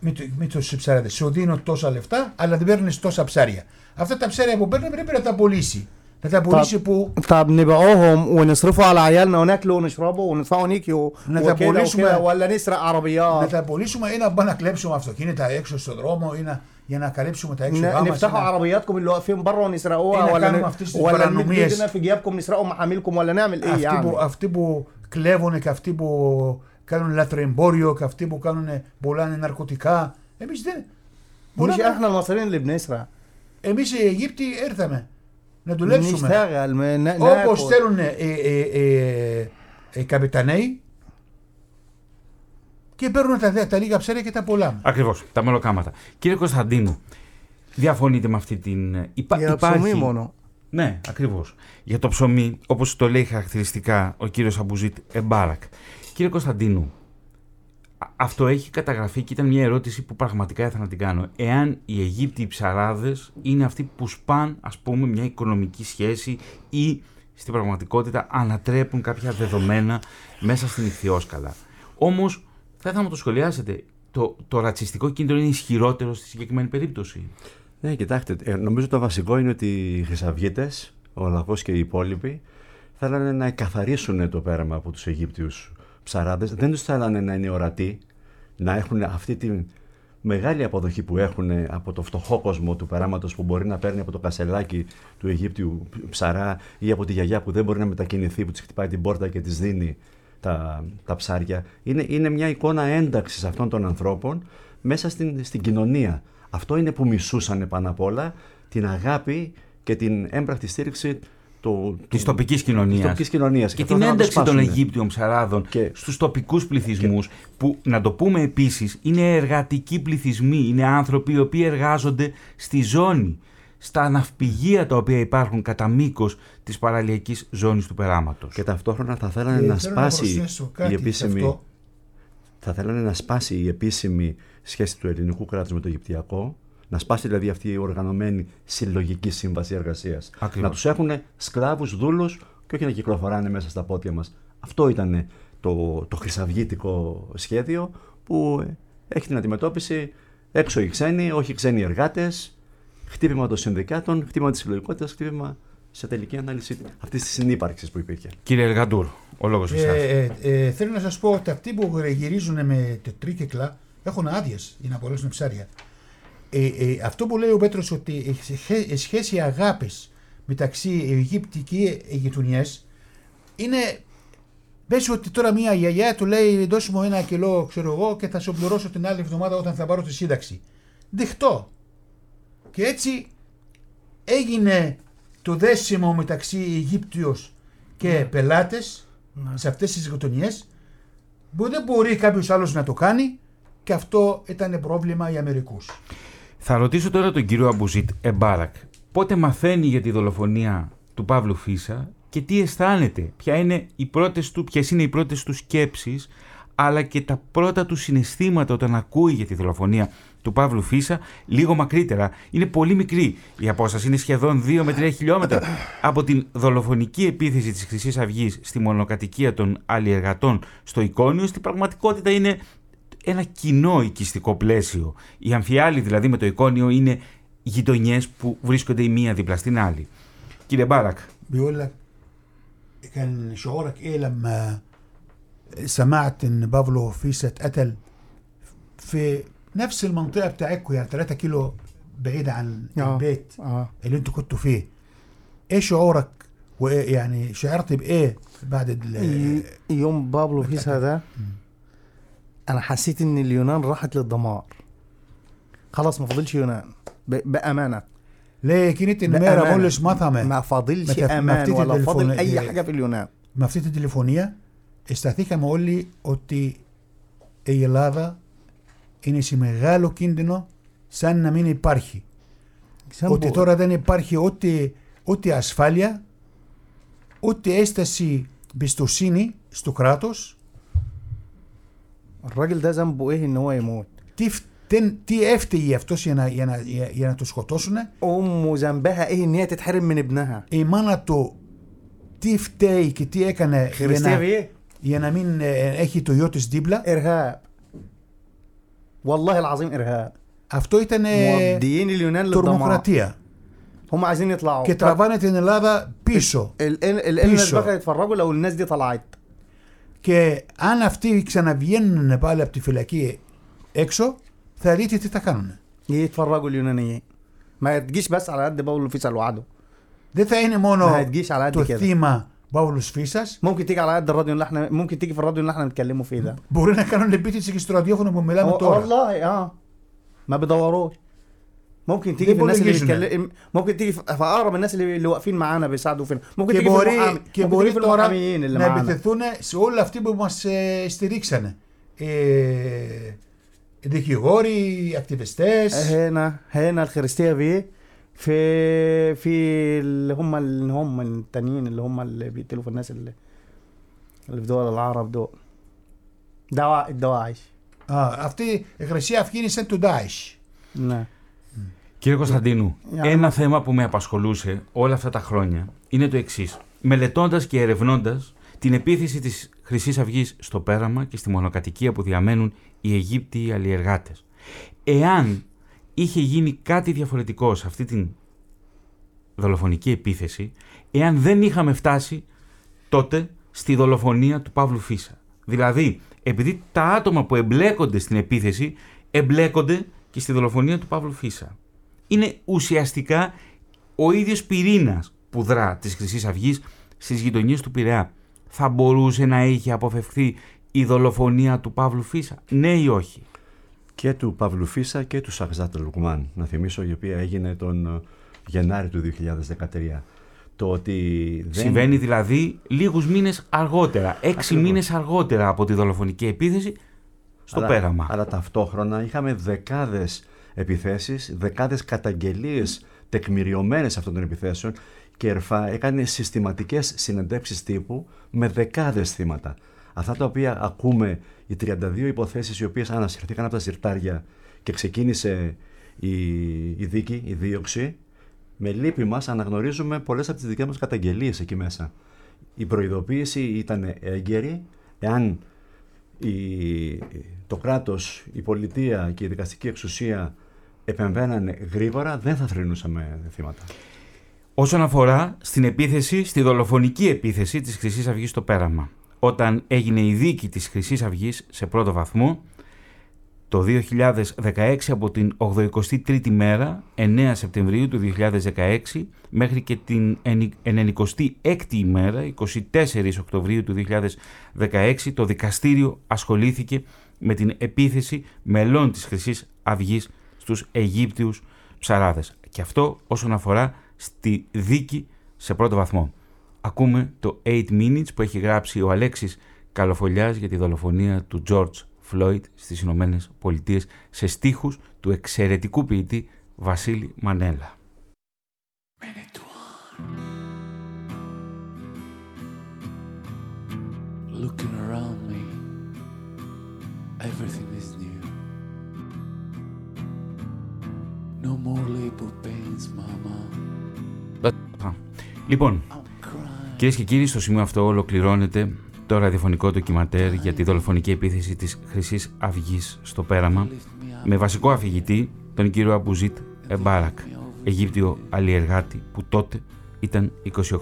με, το, με τους ψάριδες. Σου δίνω τόσα λεφτά αλλά δεν παίρνεις τόσα ψάρια. Αυτά τα ψάρια που παίρνει πρέπει να τα πουλήσει. Να τα πουλήσει που طب نبيعوهم ونصرفوا على عيالنا وناكلوا ونشربوا وندفعوا نيكي و- نتا وكده بوليسما- وكده ولا نسرق να عربيات τα πουλήσουμε ή να πάμε να κλέψουμε αυτοκίνητα έξω στον δρόμο ή να, για να καλύψουμε τα έξοδά ن- μας. نفتحوا να- عربياتكم اللي واقفين بره إيه ونسرقوها ولا نكمل ن... أفتش ولا نمد البرانوميس. ايدينا في جيابكم نسرقوا محاميلكم ولا نعمل ايه αυτοί, يعني που, αυτοί που κλέβουν και αυτοί που κάνουν λαθρεμπόριο και αυτοί που κάνουν πουλάνε ναρκωτικά. Εμείς δεν. Μπορεί να μαθαίνουν λιμπνέστρα. Εμείς οι Αιγύπτιοι έρθαμε να δουλέψουμε. Όπως θέλουν οι καπιταναίοι και παίρνουν τα, τα λίγα ψέρια και τα πολλά. Ακριβώς, τα μελοκάματα. Κύριε Κωνσταντίνου, διαφωνείτε με αυτή την. Ε, υπά, Για το υπάρχει... ψωμί μόνο. Ναι, ακριβώς. Για το ψωμί, όπως το λέει χαρακτηριστικά ο κύριος Αμπουζίτ Εμπάρακ, Κύριε Κωνσταντίνου, α- αυτό έχει καταγραφεί και ήταν μια ερώτηση που πραγματικά ήθελα να την κάνω. Εάν οι Αιγύπτιοι ψαράδες είναι αυτοί που σπάν, ας πούμε, μια οικονομική σχέση ή στην πραγματικότητα ανατρέπουν κάποια δεδομένα μέσα στην ηχθειόσκαλα. Όμως, θα ήθελα να μου το σχολιάσετε. Το, το ρατσιστικό κίνητρο είναι ισχυρότερο στη συγκεκριμένη περίπτωση. Ναι, κοιτάξτε, ε, νομίζω το βασικό είναι ότι οι Χρυσαυγίτες, ο λαός και οι υπόλοιποι, θέλανε να εκαθαρίσουν το πέραμα από τους Αιγύπτιους ψαράδε. Δεν τους θέλανε να είναι ορατοί, να έχουν αυτή τη μεγάλη αποδοχή που έχουν από το φτωχό κόσμο του περάματος που μπορεί να παίρνει από το κασελάκι του Αιγύπτιου ψαρά ή από τη γιαγιά που δεν μπορεί να μετακινηθεί, που της χτυπάει την πόρτα και της δίνει τα, τα ψάρια. Είναι, είναι μια εικόνα ένταξης αυτών των ανθρώπων μέσα στην, στην κοινωνία. Αυτό είναι που μισούσαν πάνω απ' όλα την αγάπη και την έμπρακτη στήριξη του, Της τοπικής κοινωνίας. της τοπικής κοινωνίας. και αυτό την θέλουν να το ένταξη των σπάσουνε. Αιγύπτιων ψαράδων Και- στους τοπικούς πληθυσμούς που να το πούμε επίσης είναι εργατικοί πληθυσμοί, είναι άνθρωποι οι οποίοι εργάζονται στη ζώνη, στα ναυπηγεία τα οποία υπάρχουν κατά μήκος της παραλιακής ζώνης του περάματος. Και ταυτόχρονα θα θέλανε Ε, να θέλω σπάσει προσθέσω κάτι η σε επίσημη. αυτό. Θα θέλανε να σπάσει η επίσημη σχέση του ελληνικού κράτους με το Αιγυπτιακό, να σπάσει δηλαδή αυτή η οργανωμένη συλλογική σύμβαση εργασίας. Ακριβώς. Να τους έχουν σκλάβους, δούλους και όχι να κυκλοφοράνε μέσα στα πόδια μας. Αυτό ήταν το, το χρυσαυγήτικο σχέδιο που ε, έχει την αντιμετώπιση έξω οι ξένοι, όχι οι ξένοι εργάτες, χτύπημα των συνδικάτων, χτύπημα της συλλογικότητας, χτύπημα σε τελική ανάλυση αυτής της συνύπαρξης που υπήρχε. Κύριε Εργαντούρ, ο λόγος εσάς. Ε, ε, ε, θέλω να σας πω ότι αυτοί που γυρίζουν με τετρίκυκλα έχουν άδειες για να απολύσουν ψάρια. Ε, ε, αυτό που λέει ο Πέτρος ότι η σχέ- η σχέση αγάπης μεταξύ Αιγύπτη και γειτονιέ είναι. Πες ότι τώρα μια γιαγιά του λέει δώσε μου ένα κιλό ξέρω εγώ και θα σου πληρώσω την άλλη εβδομάδα όταν θα πάρω τη σύνταξη. Δεχτώ. Και έτσι έγινε το δέσιμο μεταξύ Αιγύπτιος και πελάτες σε αυτές τις γειτονιές που δεν μπορεί κάποιος άλλος να το κάνει και αυτό ήταν πρόβλημα για μερικούς. Θα ρωτήσω τώρα τον κύριο Αμπουζίτ Εμπάρακ. Πότε μαθαίνει για τη δολοφονία του Παύλου Φίσα και τι αισθάνεται, ποια είναι οι πρώτες του, ποιες είναι οι πρώτες του σκέψεις, αλλά και τα πρώτα του συναισθήματα όταν ακούει για τη δολοφονία του Παύλου Φίσα, λίγο μακρύτερα. Είναι πολύ μικρή η απόσταση, είναι σχεδόν 2 με 3 χιλιόμετρα από την δολοφονική επίθεση της Χρυσής Αυγής στη μονοκατοικία των αλλιεργατών στο Εικόνιο, στην πραγματικότητα είναι ένα κοινό οικιστικό πλαίσιο. Η Αμφιάλη δηλαδή με το εικόνιο είναι γειτονιέ που βρίσκονται η μία δίπλα στην άλλη. Κύριε Μπάρακ, بيقول لك كان شعورك ايه لما سمعت ان بافلو فيسا اتقتل في نفس المنطقه بتاعتكم يعني 3 كيلو بعيد عن آه. البيت اه اللي انتوا كنتوا فيه ايه شعورك وايه يعني شعرت بايه بعد ال- ي- يوم بابلو فيسا ده انا حسيت ان اليونان راحت للدمار خلاص ما فاضلش يونان ب- بامانه ليه كنت النميرة بأمانة. مولش مثمة ما فاضلش ما تف- ما امان فتيت ولا التليفون- فاضل اي إيه. حاجه في اليونان μαθήτη τηλεφωνία αισθανθήκα με όλοι ότι η Ελλάδα είναι σε μεγάλο κίνδυνο σαν να μην υπάρχει. Σαν ότι μπο- τώρα δεν υπάρχει ούτε, ούτε ασφάλεια, ούτε αίσθηση πιστοσύνη στο κράτος. الراجل ده ذنبه ايه ان هو يموت Τι, φταίν- τι έφταιγε αυτός για να, για να, για, για να το σκοτώσουν. امه ذنبها ايه ان هي تتحرم من ابنها Η μάνα του τι φταίει και τι έκανε για خريستيا να, ايه για να μην ε, έχει το γιο της δίπλα. ارهاب والله العظيم ارهاب Αυτό ήταν موديين اليونان للدمار τρομοκρατία. هم عايزين يطلعوا και τραβάνε την Ελλάδα πίσω. ال- ال- الناس بيشو. بقى يتفرجوا لو الناس دي طلعت Και αν αυτοί ξαναβγαίνουν πάλι από τη φυλακή έξω, θα δείτε τι θα κάνουν. يتفرجوا اليونانيين ما تجيش بس على قد باولو فيسا لوحده Δεν θα είναι μόνο ما هتجيش على قد το كده θύμα Παύλο Φίσα. ممكن تيجي على قد الراديو اللي احنا ممكن تيجي في الراديو اللي احنا بنتكلموا فيه ده Μπορεί να κάνουν επίθεση και στο ραδιόφωνο που μιλάμε و- τώρα. والله اه ما بيدوروش ممكن تيجي دي في الناس اللي بوليجيزنا. بيتكلم ممكن تيجي في في اقرب الناس اللي, اللي واقفين معانا بيساعدوا فينا ممكن Και تيجي في μπορεί, المحامي και ممكن μπορεί تيجي في τώρα المحاميين اللي να معانا επιτεθούν σε όλοι αυτοί που μα ε, στηρίξανε. Ε, δικηγόροι, ακτιβιστέ. هنا هنا الخريستيه بيه في في اللي هم اللي هم التانيين اللي هم اللي بيقتلوا في الناس اللي اللي في دول العرب دول دوا الدواعش αυτή η Χρυσή Αυγή είναι σαν του Ντάις. نعم Κύριε Κωνσταντίνου, Για ένα να- θέμα που με απασχολούσε όλα αυτά τα χρόνια είναι το εξής. Μελετώντας και ερευνώντας την επίθεση της Χρυσής Αυγής στο πέραμα και στη μονοκατοικία που διαμένουν οι Αιγύπτιοι αλλιεργάτες. Εάν είχε γίνει κάτι διαφορετικό σε αυτή την δολοφονική επίθεση, εάν δεν είχαμε φτάσει τότε στη δολοφονία του Παύλου Φίσα. Δηλαδή, επειδή τα άτομα που εμπλέκονται στην επίθεση εμπλέκονται και στη δολοφονία του Παύλου Φίσα. Είναι ουσιαστικά ο ίδιος πυρήνας που δρά της χρυσής αυγής στις γειτονιές του Πειραιά. Θα μπορούσε να είχε αποφευχθεί η δολοφονία του Παύλου Φίσα, ναι ή όχι; και του Παύλου Φίσα και του Σαχζάτ Λουκμάν, να θυμίσω, η οποία έγινε τον ε, Γενάρη του 2013. Το ότι δεν... Συμβαίνει δηλαδή λίγους μήνες αργότερα, έξι Ακριβώς. μήνες αργότερα από τη δολοφονική επίθεση στο αλλά, πέραμα. Αλλά ταυτόχρονα είχαμε δεκάδες επιθέσεις, δεκάδες καταγγελίες τεκμηριωμένες αυτών των επιθέσεων και η ΕΡΦΑ έκανε συστηματικές συνεντεύξεις τύπου με δεκάδες θύματα. Αυτά τα οποία ακούμε, οι 32 υποθέσεις οι οποίες ανασυρθήκαν από τα συρτάρια και ξεκίνησε η, η δίκη, η δίωξη, με λύπη μας αναγνωρίζουμε πολλές από τις δικές μας καταγγελίες εκεί μέσα. Η προειδοποίηση ήταν έγκαιρη, εάν η, το κράτος, η πολιτεία και η δικαστική εξουσία επεμβαίνανε γρήγορα, δεν θα θρυνούσαμε θύματα. Όσον αφορά στην επίθεση, στη δολοφονική επίθεση της χρυσής Αυγής στο πέραμα. Όταν έγινε η δίκη της χρυσής Αυγής σε πρώτο βαθμό, το 2016 από την 83η μέρα, 9 Σεπτεμβρίου του 2016, μέχρι και την 96η ημέρα, 24 Οκτωβρίου του 2016, το δικαστήριο ασχολήθηκε με την επίθεση μελών της χρυσής Αυγής στους Αιγύπτιους ψαράδες. Και αυτό όσον αφορά στη δίκη σε πρώτο βαθμό. Ακούμε το 8 Minutes που έχει γράψει ο Αλέξης Καλοφολιάς για τη δολοφονία του George Floyd στις Ηνωμένες Πολιτείες σε στίχους του εξαιρετικού ποιητή Βασίλη Μανέλα. Looking around me, everything is No more labor pains, mama. Α, Λοιπόν, I'm crying. κυρίες και κύριοι, στο σημείο αυτό ολοκληρώνεται το ραδιοφωνικό ντοκιματέρ για τη δολοφονική επίθεση της χρυσής Αυγής στο πέραμα Lift me up. με βασικό αφηγητή τον κύριο Αμπουζίτ Εμπάρακ, Αιγύπτιο αλλιεργάτη που τότε ήταν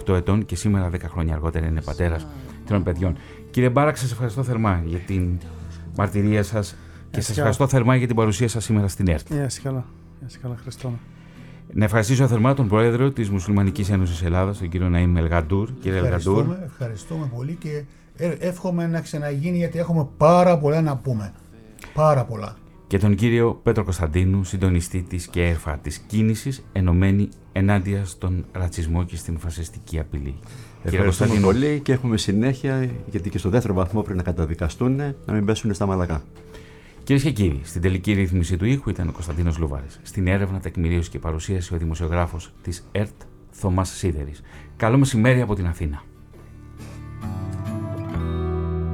28 ετών και σήμερα 10 χρόνια αργότερα είναι πατέρας τριών παιδιών. Κύριε Μπάρακ, σας ευχαριστώ θερμά για την μαρτυρία σας και σας καλά. ευχαριστώ θερμά για την παρουσία σας σήμερα στην ΕΡΤ. Γεια σας καλά. Να σε καλά, Χριστόνα. Να ευχαριστήσω θερμά τον Πρόεδρο της Μουσουλμανικής Ένωσης Ελλάδας, τον κύριο Ναήμ Ελγαντούρ. Κύριε Ελγαντούρ. Ευχαριστούμε, ευχαριστούμε πολύ και ε, εύχομαι να ξαναγίνει γιατί έχουμε πάρα πολλά να πούμε. Πάρα πολλά. Και τον κύριο Πέτρο Κωνσταντίνου, συντονιστή της ΚΕΕΦΑ της κίνησης, ενωμένη ενάντια στον ρατσισμό και στην φασιστική απειλή. Κύριε Ευχαριστούμε Κωνσταντίνου, πολύ και έχουμε συνέχεια γιατί και στο δεύτερο βαθμό πρέπει να καταδικαστούν να μην πέσουν στα μαλακά. Κυρίε και κύριοι, στην τελική ρύθμιση του ήχου ήταν ο Κωνσταντίνος Λουβάρης. Στην έρευνα, τεκμηρίωση και παρουσίαση ο δημοσιογράφος της ΕΡΤ Θωμάς Σίδερης. Καλό μεσημέρι από την Αθήνα.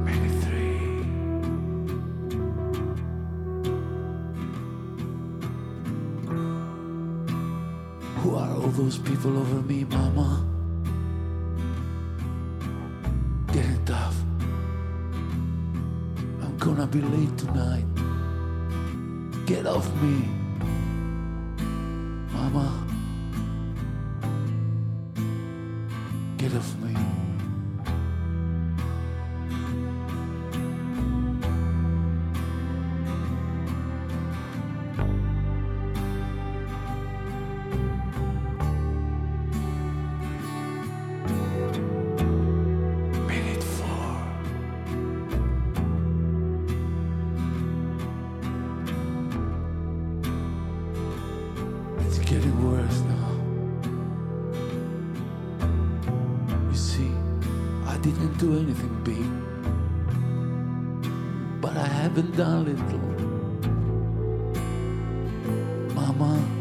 Many three. Who are all those people over me, Mama? Getting tough. Gonna be late tonight. Get off me, Mama. Get off me. Didn't do anything big, but I haven't done little. Mama.